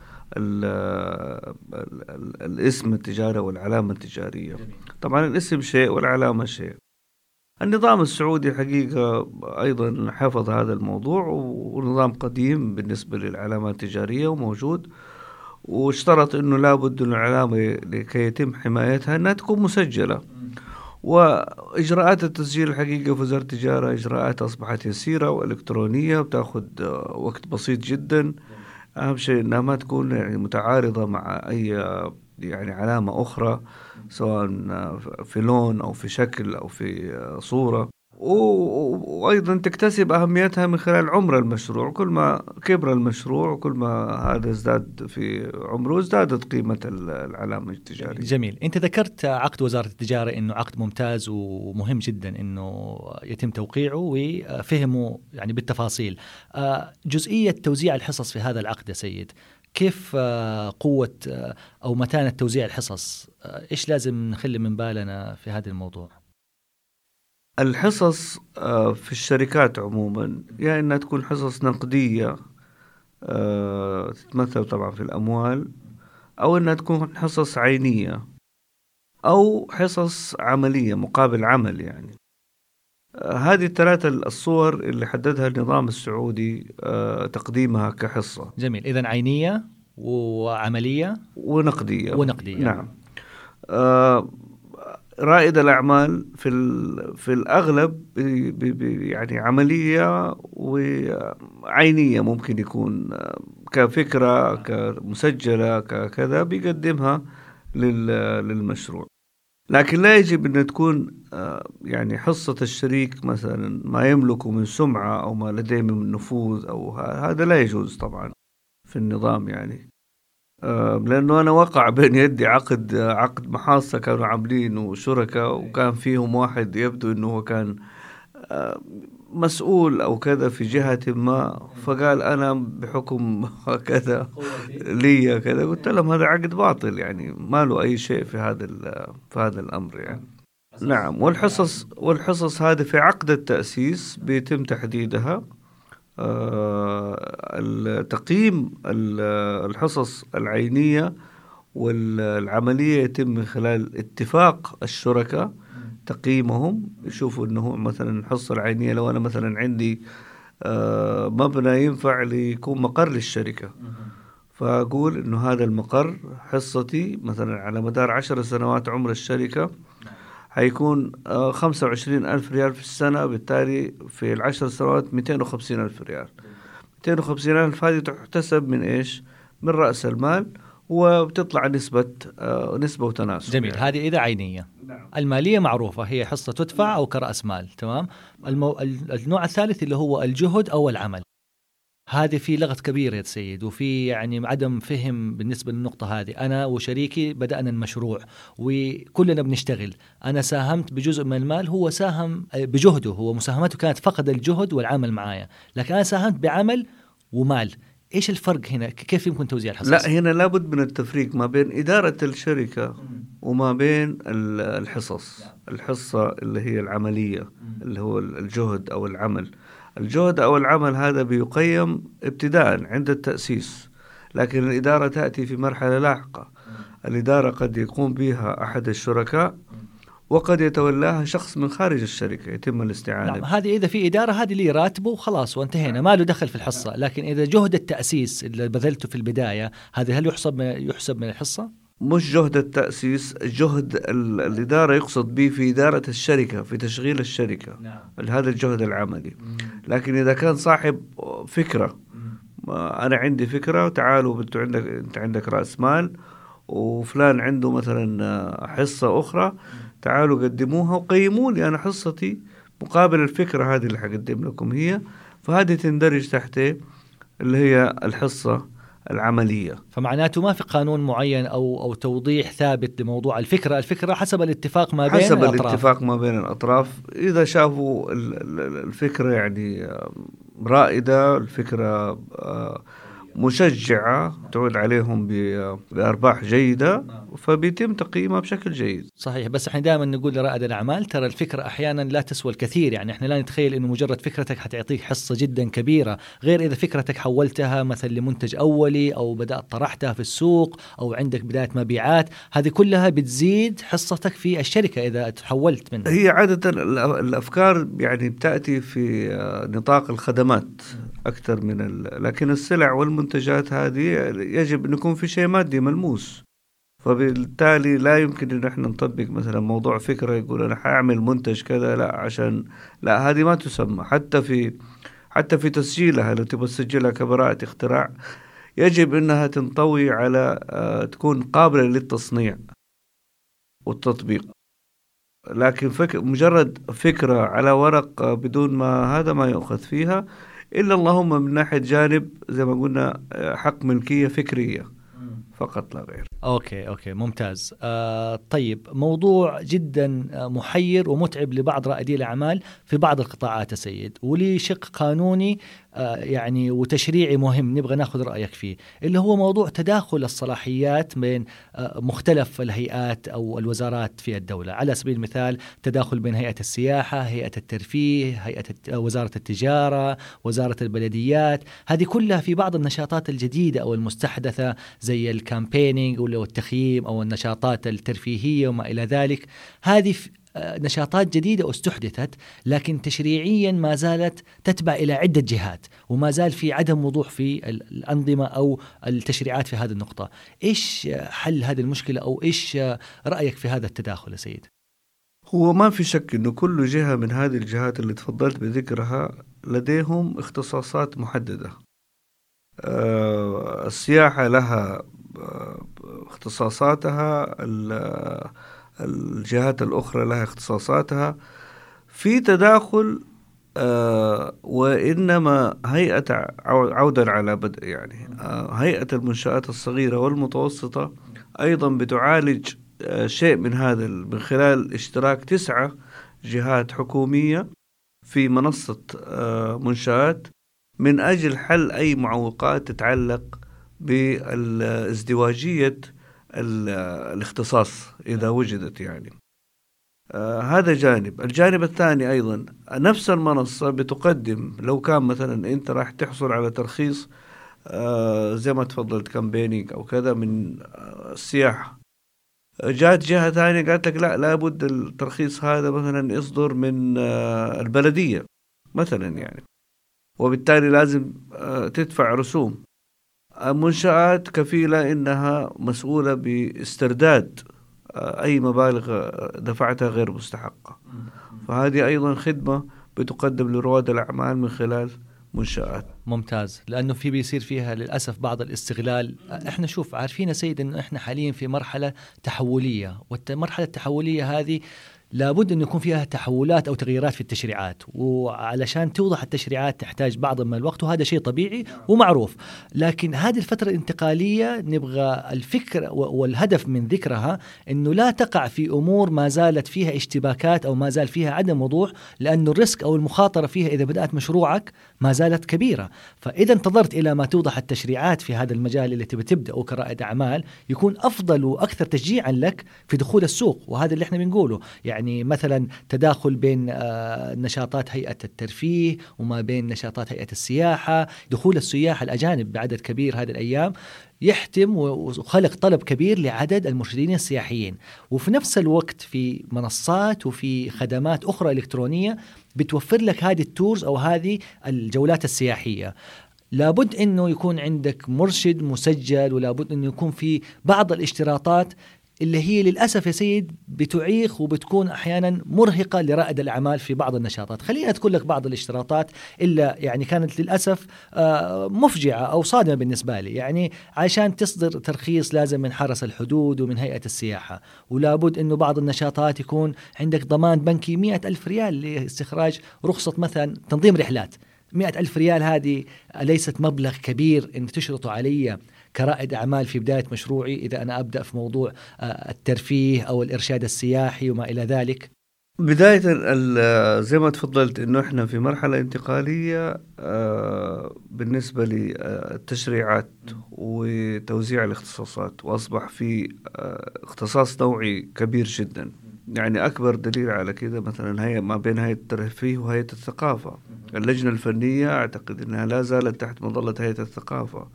الاسم التجاري والعلامة التجارية. طبعا الاسم شيء والعلامة شيء. النظام السعودي حقيقة أيضا حفظ هذا الموضوع ونظام قديم بالنسبة للعلامات التجارية وموجود. واشترط أنه لابد أن العلامة لكي يتم حمايتها أنها تكون مسجلة. وإجراءات التسجيل الحقيقة في وزارة التجارة إجراءات أصبحت يسيرة وإلكترونية بتأخذ وقت بسيط جدا. أهم شيء أنها ما تكون يعني متعارضة مع أي يعني علامة أخرى سواء في لون أو في شكل أو في صورة. وأيضا تكتسب أهميتها من خلال عمر المشروع. كل ما كبر المشروع وكل ما هذا ازداد في عمره ازدادت قيمة العلامة التجارية. جميل. أنت ذكرت عقد وزارة التجارة إنه عقد ممتاز ومهم جدا إنه يتم توقيعه وفهمه يعني بالتفاصيل. آه، جزئية توزيع الحصص في هذا العقد يا سيد كيف آه، قوة آه، أو متانة توزيع الحصص؟ إيش لازم نخلي من بالنا في هذا الموضوع؟ الحصص آه، في الشركات عموما يا يعني إنها تكون حصص نقدية آه، تتمثل طبعا في الأموال أو إنها تكون حصص عينية أو حصص عملية مقابل عمل يعني. آه، هذه الثلاثة الصور اللي حددها النظام السعودي تقديمها كحصة. جميل. إذا عينية وعملية ونقدية. ونقدية. نعم. رائد الأعمال في في الأغلب يعني عملية وعينية ممكن يكون كفكرة كمسجلة ككذا بيقدمها للمشروع. لكن لا يجب أن تكون يعني حصة الشريك مثلا ما يملكه من سمعة أو ما لديه من نفوذ أو هذا لا يجوز طبعا في النظام يعني. لأنه أنا وقع بين يدي عقد عقد محاصة كانوا عاملينه شركاء وكان فيهم واحد يبدو إنه هو كان آه، مسؤول أو كذا في جهة ما فقال أنا بحكم كذا لي كذا قلت لهم هذا عقد باطل يعني ما له أي شيء في هذا في هذا الأمر يعني. نعم والحصص والحصص هذه في عقد التأسيس بيتم تحديدها. آه، تقييم الحصص العينية والعملية يتم من خلال اتفاق الشركاء تقييمهم. يشوفوا إنه مثلا الحصة العينية لو أنا مثلا عندي آه، مبنى ينفع ليكون مقر للشركة. فأقول إنه هذا المقر حصتي مثلا على مدار عشر سنوات عمر الشركة حيكون آه، خمسة وعشرين ألف ريال في السنة بالتالي في العشر سنوات ميتين وخمسين ألف ريال. ميتين وخمسين ألف هذه تحتسب من إيش؟ من رأس المال وبتطلع نسبة آه، نسبة وتناسب. جميل. يعني. هذه إذا عينية. نعم. المالية معروفة هي حصة تدفع أو كرأس مال تمام؟ المو... النوع الثالث اللي هو الجهد أو العمل. هذه في لغط كبير يا سيد وفي يعني عدم فهم بالنسبة للنقطة هذه. أنا وشريكي بدأنا المشروع وكلنا بنشتغل. أنا ساهمت بجزء من المال هو ساهم بجهده. هو مساهمته كانت فقد الجهد والعمل معايا. لكن أنا ساهمت بعمل ومال. إيش الفرق هنا؟ كيف يمكن توزيع الحصص؟ لا هنا لابد من التفريق ما بين إدارة الشركة وما بين الحصص، الحصة اللي هي العملية اللي هو الجهد أو العمل، الجهد أو العمل هذا بيقيم ابتداء عند التأسيس لكن الإدارة تأتي في مرحلة لاحقة. الإدارة قد يقوم بها أحد الشركاء وقد يتولاها شخص من خارج الشركة يتم الاستعانة نعم هذه إذا في إدارة هذه اللي راتبه وخلاص وانتهينا ما له دخل في الحصة. لكن إذا جهد التأسيس اللي بذلته في البداية هذا هل يحسب يحسب من الحصة؟ مش جهد التأسيس جهد الإدارة يقصد به في إدارة الشركة في تشغيل الشركة نعم. هذا الجهد العملي. لكن إذا كان صاحب فكرة أنا عندي فكرة تعالوا أنت عندك أنت عندك رأس مال وفلان عنده مثلا حصة أخرى تعالوا قدموها وقيموا لي أنا حصتي مقابل الفكرة هذه اللي حقدم لكم هي. فهذه تندرج تحت اللي هي الحصة. العملية. فمعناته ما في قانون معين أو أو توضيح ثابت لموضوع الفكرة. الفكرة حسب الاتفاق ما بين حسب الأطراف. الاتفاق ما بين الأطراف. إذا شافوا الفكرة يعني رائدة الفكرة آه، مشجعة تعود عليهم بأرباح جيدة فبيتم تقييمها بشكل جيد. صحيح بس إحنا دائما نقول لرائد الأعمال ترى الفكرة أحيانا لا تسوى الكثير يعني إحنا لا نتخيل أنه مجرد فكرتك حتعطيك حصة جدا كبيرة غير إذا فكرتك حولتها مثلا لمنتج أولي أو بدأت طرحتها في السوق أو عندك بداية مبيعات هذه كلها بتزيد حصتك في الشركة إذا تحولت منها. هي عادة الأفكار يعني بتأتي في نطاق الخدمات. أكثر من لكن السلع والمنتجات هذه يجب أن يكون في شيء مادي ملموس. فبالتالي لا يمكن أن إحنا نطبق مثلا موضوع فكرة يقول أنا حأعمل منتج كذا لا عشان لا هذه ما تسمى. حتى في حتى في تسجيلها لو تبغى تسجلها كبراءة اختراع يجب إنها تنطوي على آه، تكون قابلة للتصنيع والتطبيق. لكن فك مجرد فكرة على ورق بدون ما هذا ما يؤخذ فيها إلا اللهم من ناحية جانب زي ما قلنا آه، حق ملكية فكرية فقط لا غير. okay okay ممتاز. آه طيب موضوع جدا آه، محير ومتعب لبعض رائدي الأعمال في بعض القطاعات سيد. ولي شق قانوني يعني وتشريعي مهم. نبغى ناخذ رأيك فيه. اللي هو موضوع تداخل الصلاحيات بين آه، مختلف الهيئات أو الوزارات في الدولة. على سبيل المثال تداخل بين هيئة السياحة هيئة الترفيه هيئة وزارة التجارة وزارة البلديات. هذه كلها في بعض النشاطات الجديدة أو المستحدثة زي الكامبينينج أو التخييم أو النشاطات الترفيهية وما إلى ذلك. هذه نشاطات جديدة استحدثت لكن تشريعيا ما زالت تتبع إلى عدة جهات وما زال في عدم وضوح في الأنظمة أو التشريعات في هذه النقطة. إيش حل هذه المشكلة أو إيش رأيك في هذا التداخل يا سيد؟ هو ما في شك أنه كل جهة من هذه الجهات اللي تفضلت بذكرها لديهم اختصاصات محددة. آه، السياحة لها آه، اختصاصاتها الجهات الأخرى لها اختصاصاتها في تداخل آه وإنما هيئة عودا على بدء يعني آه هيئة المنشآت الصغيرة والمتوسطة أيضا بتعالج آه شيء من هذا من خلال اشتراك تسعة جهات حكومية في منصة آه منشآت من أجل حل أي معوقات تتعلق بالازدواجية الاختصاص إذا وجدت يعني. آه هذا جانب. الجانب الثاني أيضا نفس المنصة بتقدم لو كان مثلا أنت راح تحصل على ترخيص آه زي ما تفضلت كامبينينج أو كذا من آه السياحة جات جهة ثانية قالت لك لا لابد الترخيص هذا مثلا يصدر من البلدية مثلا يعني. وبالتالي لازم تدفع رسوم. منشآت كفيلة إنها مسؤولة باسترداد آه، أي مبالغ دفعتها غير مستحقة. فهذه أيضا خدمة بتقدم لرواد الأعمال من خلال منشآت. ممتاز. لأنه في بيصير فيها للأسف بعض الاستغلال. إحنا شوف عارفين يا سيد أنه إحنا حاليا في مرحلة تحولية والمرحلة التحولية هذه لابد أن يكون فيها تحولات أو تغييرات في التشريعات. وعلشان توضح التشريعات تحتاج بعض من الوقت وهذا شيء طبيعي ومعروف. لكن هذه الفترة الانتقالية نبغى الفكر والهدف من ذكرها أنه لا تقع في أمور ما زالت فيها اشتباكات أو ما زال فيها عدم وضوح لأنه الريسك أو المخاطرة فيها إذا بدأت مشروعك ما زالت كبيرة. فإذا انتظرت إلى ما توضح التشريعات في هذا المجال اللي تبي تبدأ كرائد أعمال يكون أفضل وأكثر تشجيعا لك في دخول السوق وهذا اللي إحنا بنقوله. يعني يعني مثلا تداخل بين آه، نشاطات هيئة الترفيه وما بين نشاطات هيئة السياحة دخول السياح الأجانب بعدد كبير هذه الأيام يحتم وخلق طلب كبير لعدد المرشدين السياحيين. وفي نفس الوقت في منصات وفي خدمات أخرى إلكترونية بتوفر لك هذه التورز أو هذه الجولات السياحية. لابد إنه يكون عندك مرشد مسجل ولابد إنه يكون في بعض الاشتراطات اللي هي للأسف يا سيد بتعيق وبتكون أحيانا مرهقة لرائد الأعمال في بعض النشاطات، خليني أذكر لك بعض الاشتراطات إلا يعني كانت للأسف آه، مفجعة أو صادمة بالنسبة لي، يعني عشان تصدر ترخيص لازم من حرس الحدود ومن هيئة السياحة، ولابد إنه بعض النشاطات يكون عندك ضمان بنكي مئة ألف ريال لاستخراج رخصة مثلا تنظيم رحلات. مئة ألف ريال هذه ليست مبلغ كبير أن تشرطوا علي. كرائد أعمال في بداية مشروعي إذا أنا أبدأ في موضوع آه، الترفيه أو الإرشاد السياحي وما إلى ذلك. بداية زي ما تفضلت إنه إحنا في مرحلة انتقالية آه، بالنسبة للتشريعات وتوزيع الاختصاصات وأصبح في آه، اختصاص نوعي كبير جدا. يعني أكبر دليل على كده مثلا هي ما بين هيئة الترفيه وهيئة الثقافة. اللجنة الفنية أعتقد إنها لا زالت تحت مظلة هيئة الثقافة.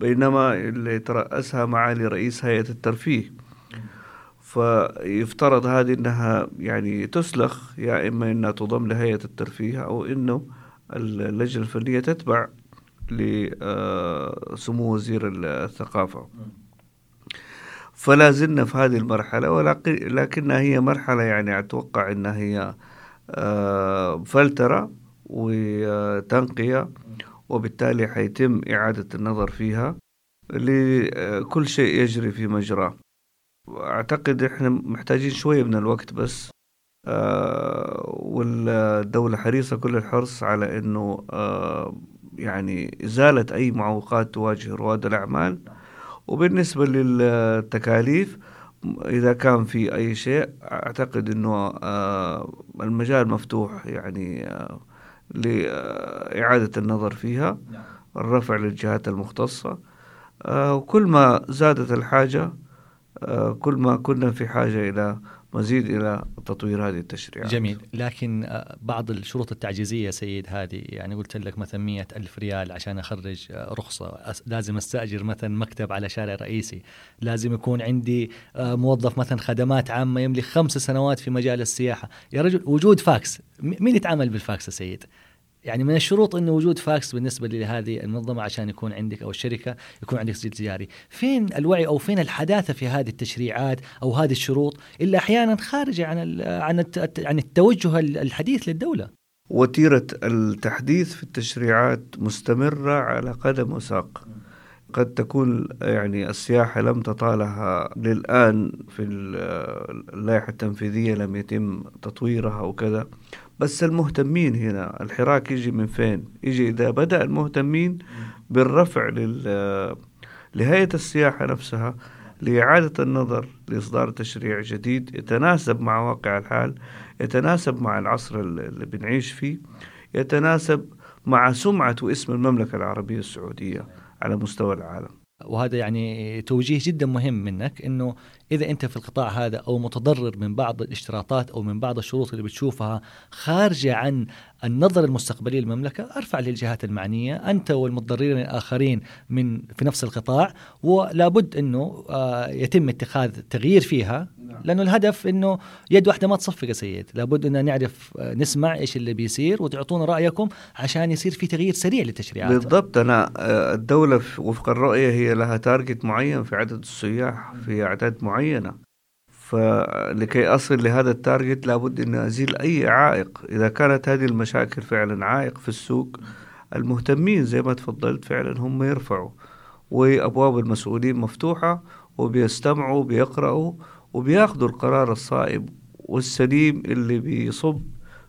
بينما اللي ترأسها معالي رئيس هيئة الترفيه. فيفترض هذه إنها يعني تسلخ يا إما إنها تضم لهيئة الترفيه أو إنه اللجنة الفنية تتبع لسمو وزير الثقافة. فلا زلنا في هذه المرحلة ولكنها هي مرحلة يعني أتوقع أنها هي آه، فلترة وتنقية. وبالتالي حيتم إعادة النظر فيها لكل شيء يجري في مجراه. أعتقد إحنا محتاجين شوية من الوقت بس آه، والدولة حريصة كل الحرص على أنه آه، يعني إزالة أي معوقات تواجه رواد الأعمال. وبالنسبة للتكاليف إذا كان في أي شيء أعتقد أنه آه، المجال مفتوح يعني لإعادة النظر فيها نعم. الرفع للجهات المختصة آه، وكل ما زادت الحاجة آه، كل ما كنا في حاجة إلى مزيد إلى تطوير هذه التشريعات. جميل. لكن آه، بعض الشروط التعجيزية سيد هذه يعني قلت لك مثلا مية ألف ريال عشان أخرج رخصة لازم أستأجر مثلا مكتب على شارع رئيسي. لازم يكون عندي موظف مثلا خدمات عامة يملك خمس سنوات في مجال السياحة. يا رجل وجود فاكس مين يتعامل بالفاكس يا سيد؟ يعني من الشروط إنه وجود فاكس بالنسبة لهذه المنظمة عشان يكون عندك أو الشركة يكون عندك سجل تجاري، فين الوعي أو فين الحداثة في هذه التشريعات أو هذه الشروط اللي أحيانا خارجه عن عن عن التوجه الحديث للدولة. وتيرة التحديث في التشريعات مستمرة على قدم وساق. قد تكون يعني السياحة لم تطالها للآن في اللائحة التنفيذية لم يتم تطويرها وكذا بس المهتمين هنا الحراك يجي من فين؟ يجي إذا بدأ المهتمين بالرفع لل لهيئة السياحة نفسها لإعادة النظر لإصدار تشريع جديد يتناسب مع واقع الحال يتناسب مع العصر اللي بنعيش فيه يتناسب مع سمعة واسم المملكة العربية السعودية على مستوى العالم. وهذا يعني توجيه جدا مهم منك إنه إذا أنت في القطاع هذا أو متضرر من بعض الاشتراطات أو من بعض الشروط اللي بتشوفها خارجه عن النظر المستقبلي للمملكة أرفع للجهات المعنية أنت والمتضررين الآخرين من في نفس القطاع ولابد إنه آه، يتم اتخاذ تغيير فيها نعم. لأنه الهدف إنه يد واحدة ما تصفق يا سيد. لابد إن نعرف آه، نسمع إيش اللي بيصير وتعطونا رأيكم عشان يصير في تغيير سريع للتشريعات. بالضبط. أنا آه، الدولة وفق الرؤية هي لها target معين في عدد السياح في أعداد معينة. فلكي أصل لهذا ال target لابد أن أزيل أي عائق. إذا كانت هذه المشاكل فعلا عائق في السوق المهتمين زي ما تفضلت فعلا هم يرفعوا. وأبواب المسؤولين مفتوحة وبيستمعوا وبيقرأوا وبياخذوا القرار الصائب والسليم اللي بيصب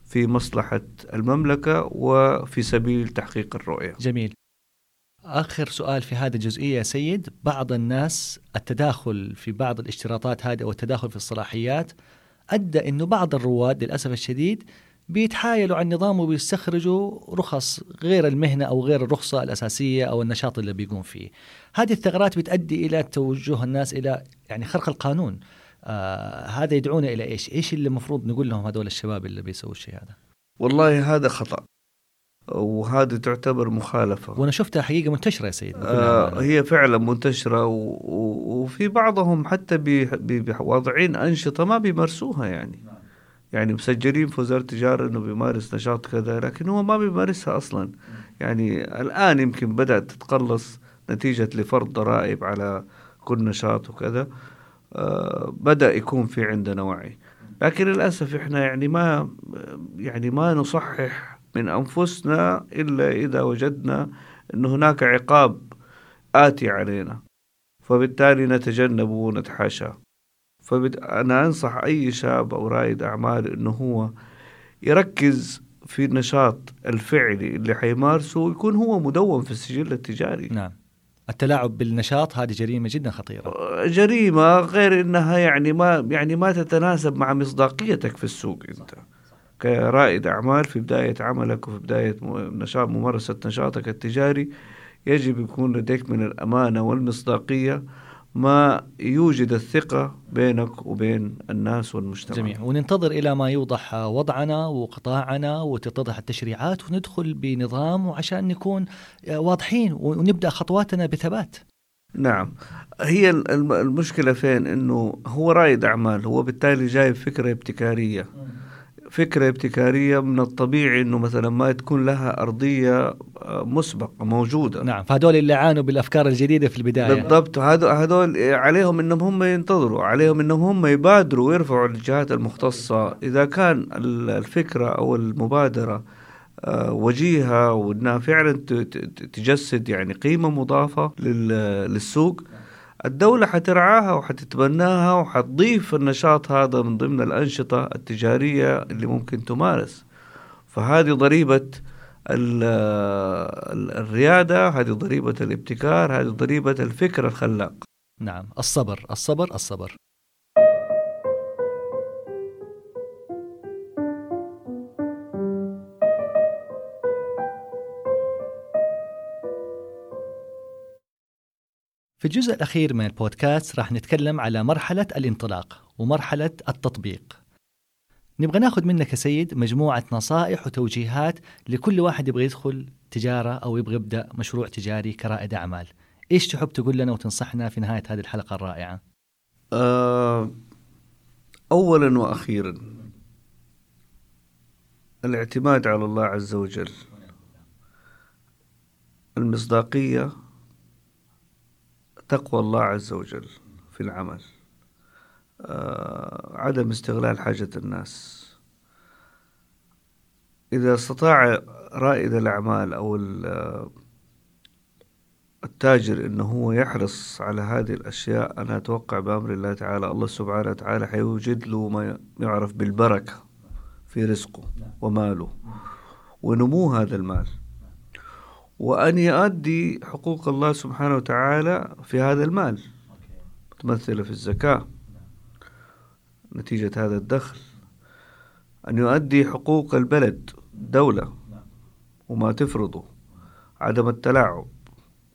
في مصلحة المملكة وفي سبيل تحقيق الرؤية. جميل. آخر سؤال في هذه الجزئية يا سيد. بعض الناس التداخل في بعض الاشتراطات هذه أو التداخل في الصلاحيات أدى أنه بعض الرواد للأسف الشديد بيتحايلوا على النظام وبيستخرجوا رخص غير المهنة أو غير الرخصة الأساسية أو النشاط اللي بيقوم فيه. هذه الثغرات بتؤدي إلى توجه الناس إلى يعني خرق القانون. آه هذا يدعونا إلى إيش؟ إيش اللي المفروض نقول لهم هذول الشباب اللي بيسووا الشيء هذا؟ والله هذا خطأ وهذه تعتبر مخالفة. وأنا شفتها حقيقة منتشرة يا سيد آه هي فعلا منتشرة و... و... وفي بعضهم حتى بواضعين أنشطة ما بيمارسوها يعني. يعني مسجلين في وزارة التجارة أنه بيمارس نشاط كذا لكن هو ما بيمارسها أصلا. يعني الآن يمكن بدأت تتقلص نتيجة لفرض ضرائب على كل نشاط وكذا. آه، بدأ يكون في عندنا وعي. لكن للأسف إحنا يعني ما يعني ما نصحح من أنفسنا إلا إذا وجدنا أن هناك عقاب آتي علينا. فبالتالي نتجنب ونتحاشى. فأنا أنصح أي شاب أو رائد أعمال أنه هو يركز في النشاط الفعلي اللي حيمارسه ويكون هو مدون في السجل التجاري. نعم. التلاعب بالنشاط هذه جريمة جدا خطيرة. جريمة غير إنها يعني ما يعني ما تتناسب مع مصداقيتك في السوق أنت. كرائد أعمال في بداية عملك وفي بداية نشاط ممارسة نشاطك التجاري يجب يكون لديك من الأمانة والمصداقية ما يوجد الثقة بينك وبين الناس والمجتمع. جميل وننتظر إلى ما يوضح وضعنا وقطاعنا وتتضح التشريعات وندخل بنظام وعشان نكون واضحين ونبدأ خطواتنا بثبات. نعم. هي المشكلة فين؟ إنه هو رائد أعمال هو بالتالي جايب فكرة ابتكارية. فكرة ابتكارية من الطبيعي إنه مثلا ما تكون لها أرضية آه، مسبقة موجودة. نعم فهذول اللي عانوا بالأفكار الجديدة في البداية. بالضبط. هذول عليهم إنهم هم ينتظروا عليهم إنهم هم يبادروا ويرفعوا الجهات المختصة. إذا كان الفكرة أو المبادرة آه، وجيهة وإنها فعلا تجسد يعني قيمة مضافة للسوق الدولة حترعاها وحتتبناها وحتضيف النشاط هذا من ضمن الأنشطة التجارية اللي ممكن تمارس. فهذه ضريبة الريادة هذه ضريبة الابتكار هذه ضريبة الفكر الخلاق. نعم الصبر الصبر الصبر. في الجزء الأخير من البودكاست راح نتكلم على مرحلة الانطلاق ومرحلة التطبيق. نبغى ناخذ منك يا سيد مجموعة نصائح وتوجيهات لكل واحد يبغى يدخل تجارة أو يبغى يبدأ مشروع تجاري كرائد أعمال. إيش تحب تقول لنا وتنصحنا في نهاية هذه الحلقة الرائعة؟ أه أولا وأخيرا الاعتماد على الله عز وجل. المصداقية تقوى الله عز وجل في العمل. آه، عدم استغلال حاجة الناس. إذا استطاع رائد الأعمال أو التاجر إنه هو يحرص على هذه الأشياء أنا أتوقع بأمر الله تعالى الله سبحانه وتعالى حيوجد له ما يعرف بالبركة في رزقه وماله ونمو هذا المال. وأن يؤدي حقوق الله سبحانه وتعالى في هذا المال. متمثلة في الزكاة. نتيجة هذا الدخل. أن يؤدي حقوق البلد دولة وما تفرضه. عدم التلاعب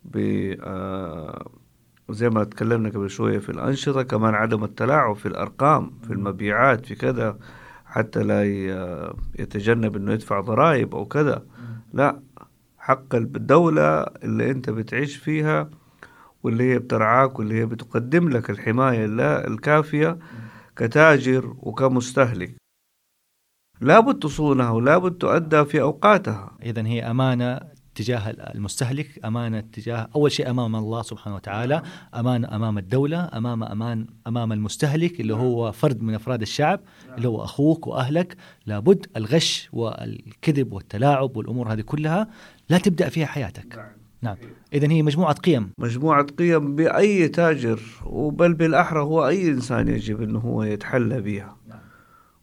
ب آه، زي ما تكلمنا قبل شوية في الأنشطة كمان عدم التلاعب في الأرقام في المبيعات في كذا حتى لا يتجنب أنه يدفع ضرائب أو كذا. لا حق الدولة اللي أنت بتعيش فيها واللي هي بترعاك واللي هي بتقدم لك الحماية الكافية كتاجر وكمستهلك. لابد تصونها ولابد تؤدى في أوقاتها. إذا هي أمانة تجاه المستهلك أمانة تجاه أول شيء أمام الله سبحانه وتعالى أمانة أمام الدولة أمام أمان أمام المستهلك اللي هو فرد من أفراد الشعب اللي هو أخوك وأهلك. لابد الغش والكذب والتلاعب والأمور هذه كلها لا تبدأ فيها حياتك. نعم, نعم. إذا هي مجموعة قيم. مجموعة قيم بأي تاجر وبل بالأحرى هو أي إنسان يجب أنه هو يتحلى بها نعم.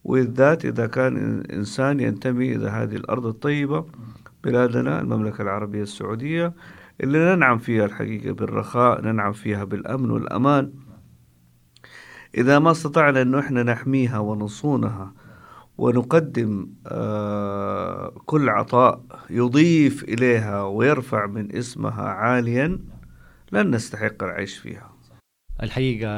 وبالذات إذا كان إنسان ينتمي إلى هذه الأرض الطيبة بلادنا المملكة العربية السعودية اللي ننعم فيها الحقيقة بالرخاء ننعم فيها بالأمن والأمان. إذا ما استطعنا أنه إحنا نحميها ونصونها ونقدم آه، كل عطاء يضيف إليها ويرفع من اسمها عاليا لن نستحق العيش فيها. الحقيقة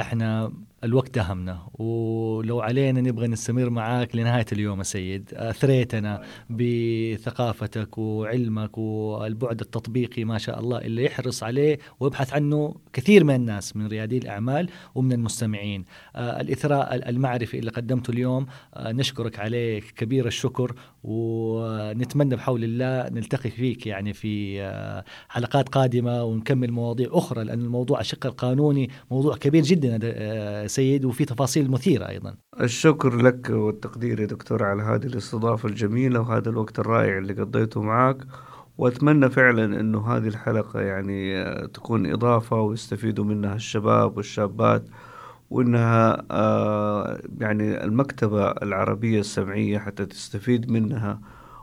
إحنا الوقت دهمنا ولو علينا نبغى نستمر معاك لنهاية اليوم سيد أثريتنا بثقافتك وعلمك والبعد التطبيقي ما شاء الله اللي يحرص عليه ويبحث عنه كثير من الناس من ريادي الأعمال ومن المستمعين. آه، الإثراء المعرفي اللي قدمته اليوم آه، نشكرك عليه كبير الشكر ونتمنى بحول الله نلتقي فيك يعني في آه، حلقات قادمة ونكمل مواضيع أخرى لأن الموضوع الشق القانوني موضوع كبير جدا سيد وفي تفاصيل مثيرة أيضا. الشكر لك والتقدير يا دكتور على هذه الاستضافة الجميلة وهذا الوقت الرائع اللي قضيته معك. وأتمنى فعلا إنه هذه الحلقة يعني تكون إضافة ويستفيدوا منها الشباب والشابات. وإنها آه، يعني المكتبة العربية السمعية حتى تستفيد منها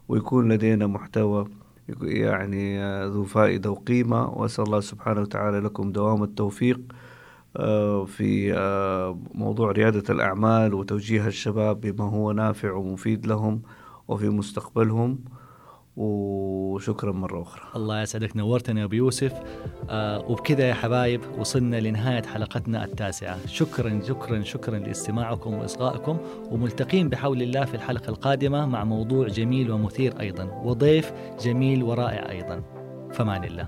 ويكون لدينا محتوى يعني آه، ذو فائدة وقيمة. وأسأل الله سبحانه وتعالى لكم دوام التوفيق آه، في موضوع ريادة الأعمال وتوجيه الشباب بما هو نافع ومفيد لهم وفي مستقبلهم. وشكرا مرة أخرى. الله يسعدك نورتنا يا أبو يوسف. آه وبكذا يا حبايب وصلنا لنهاية حلقتنا التاسعة. شكرا شكرا شكرا لاستماعكم وإصغائكم وملتقين بحول الله في الحلقة القادمة مع موضوع جميل ومثير أيضا وضيف جميل ورائع أيضا. فمان الله.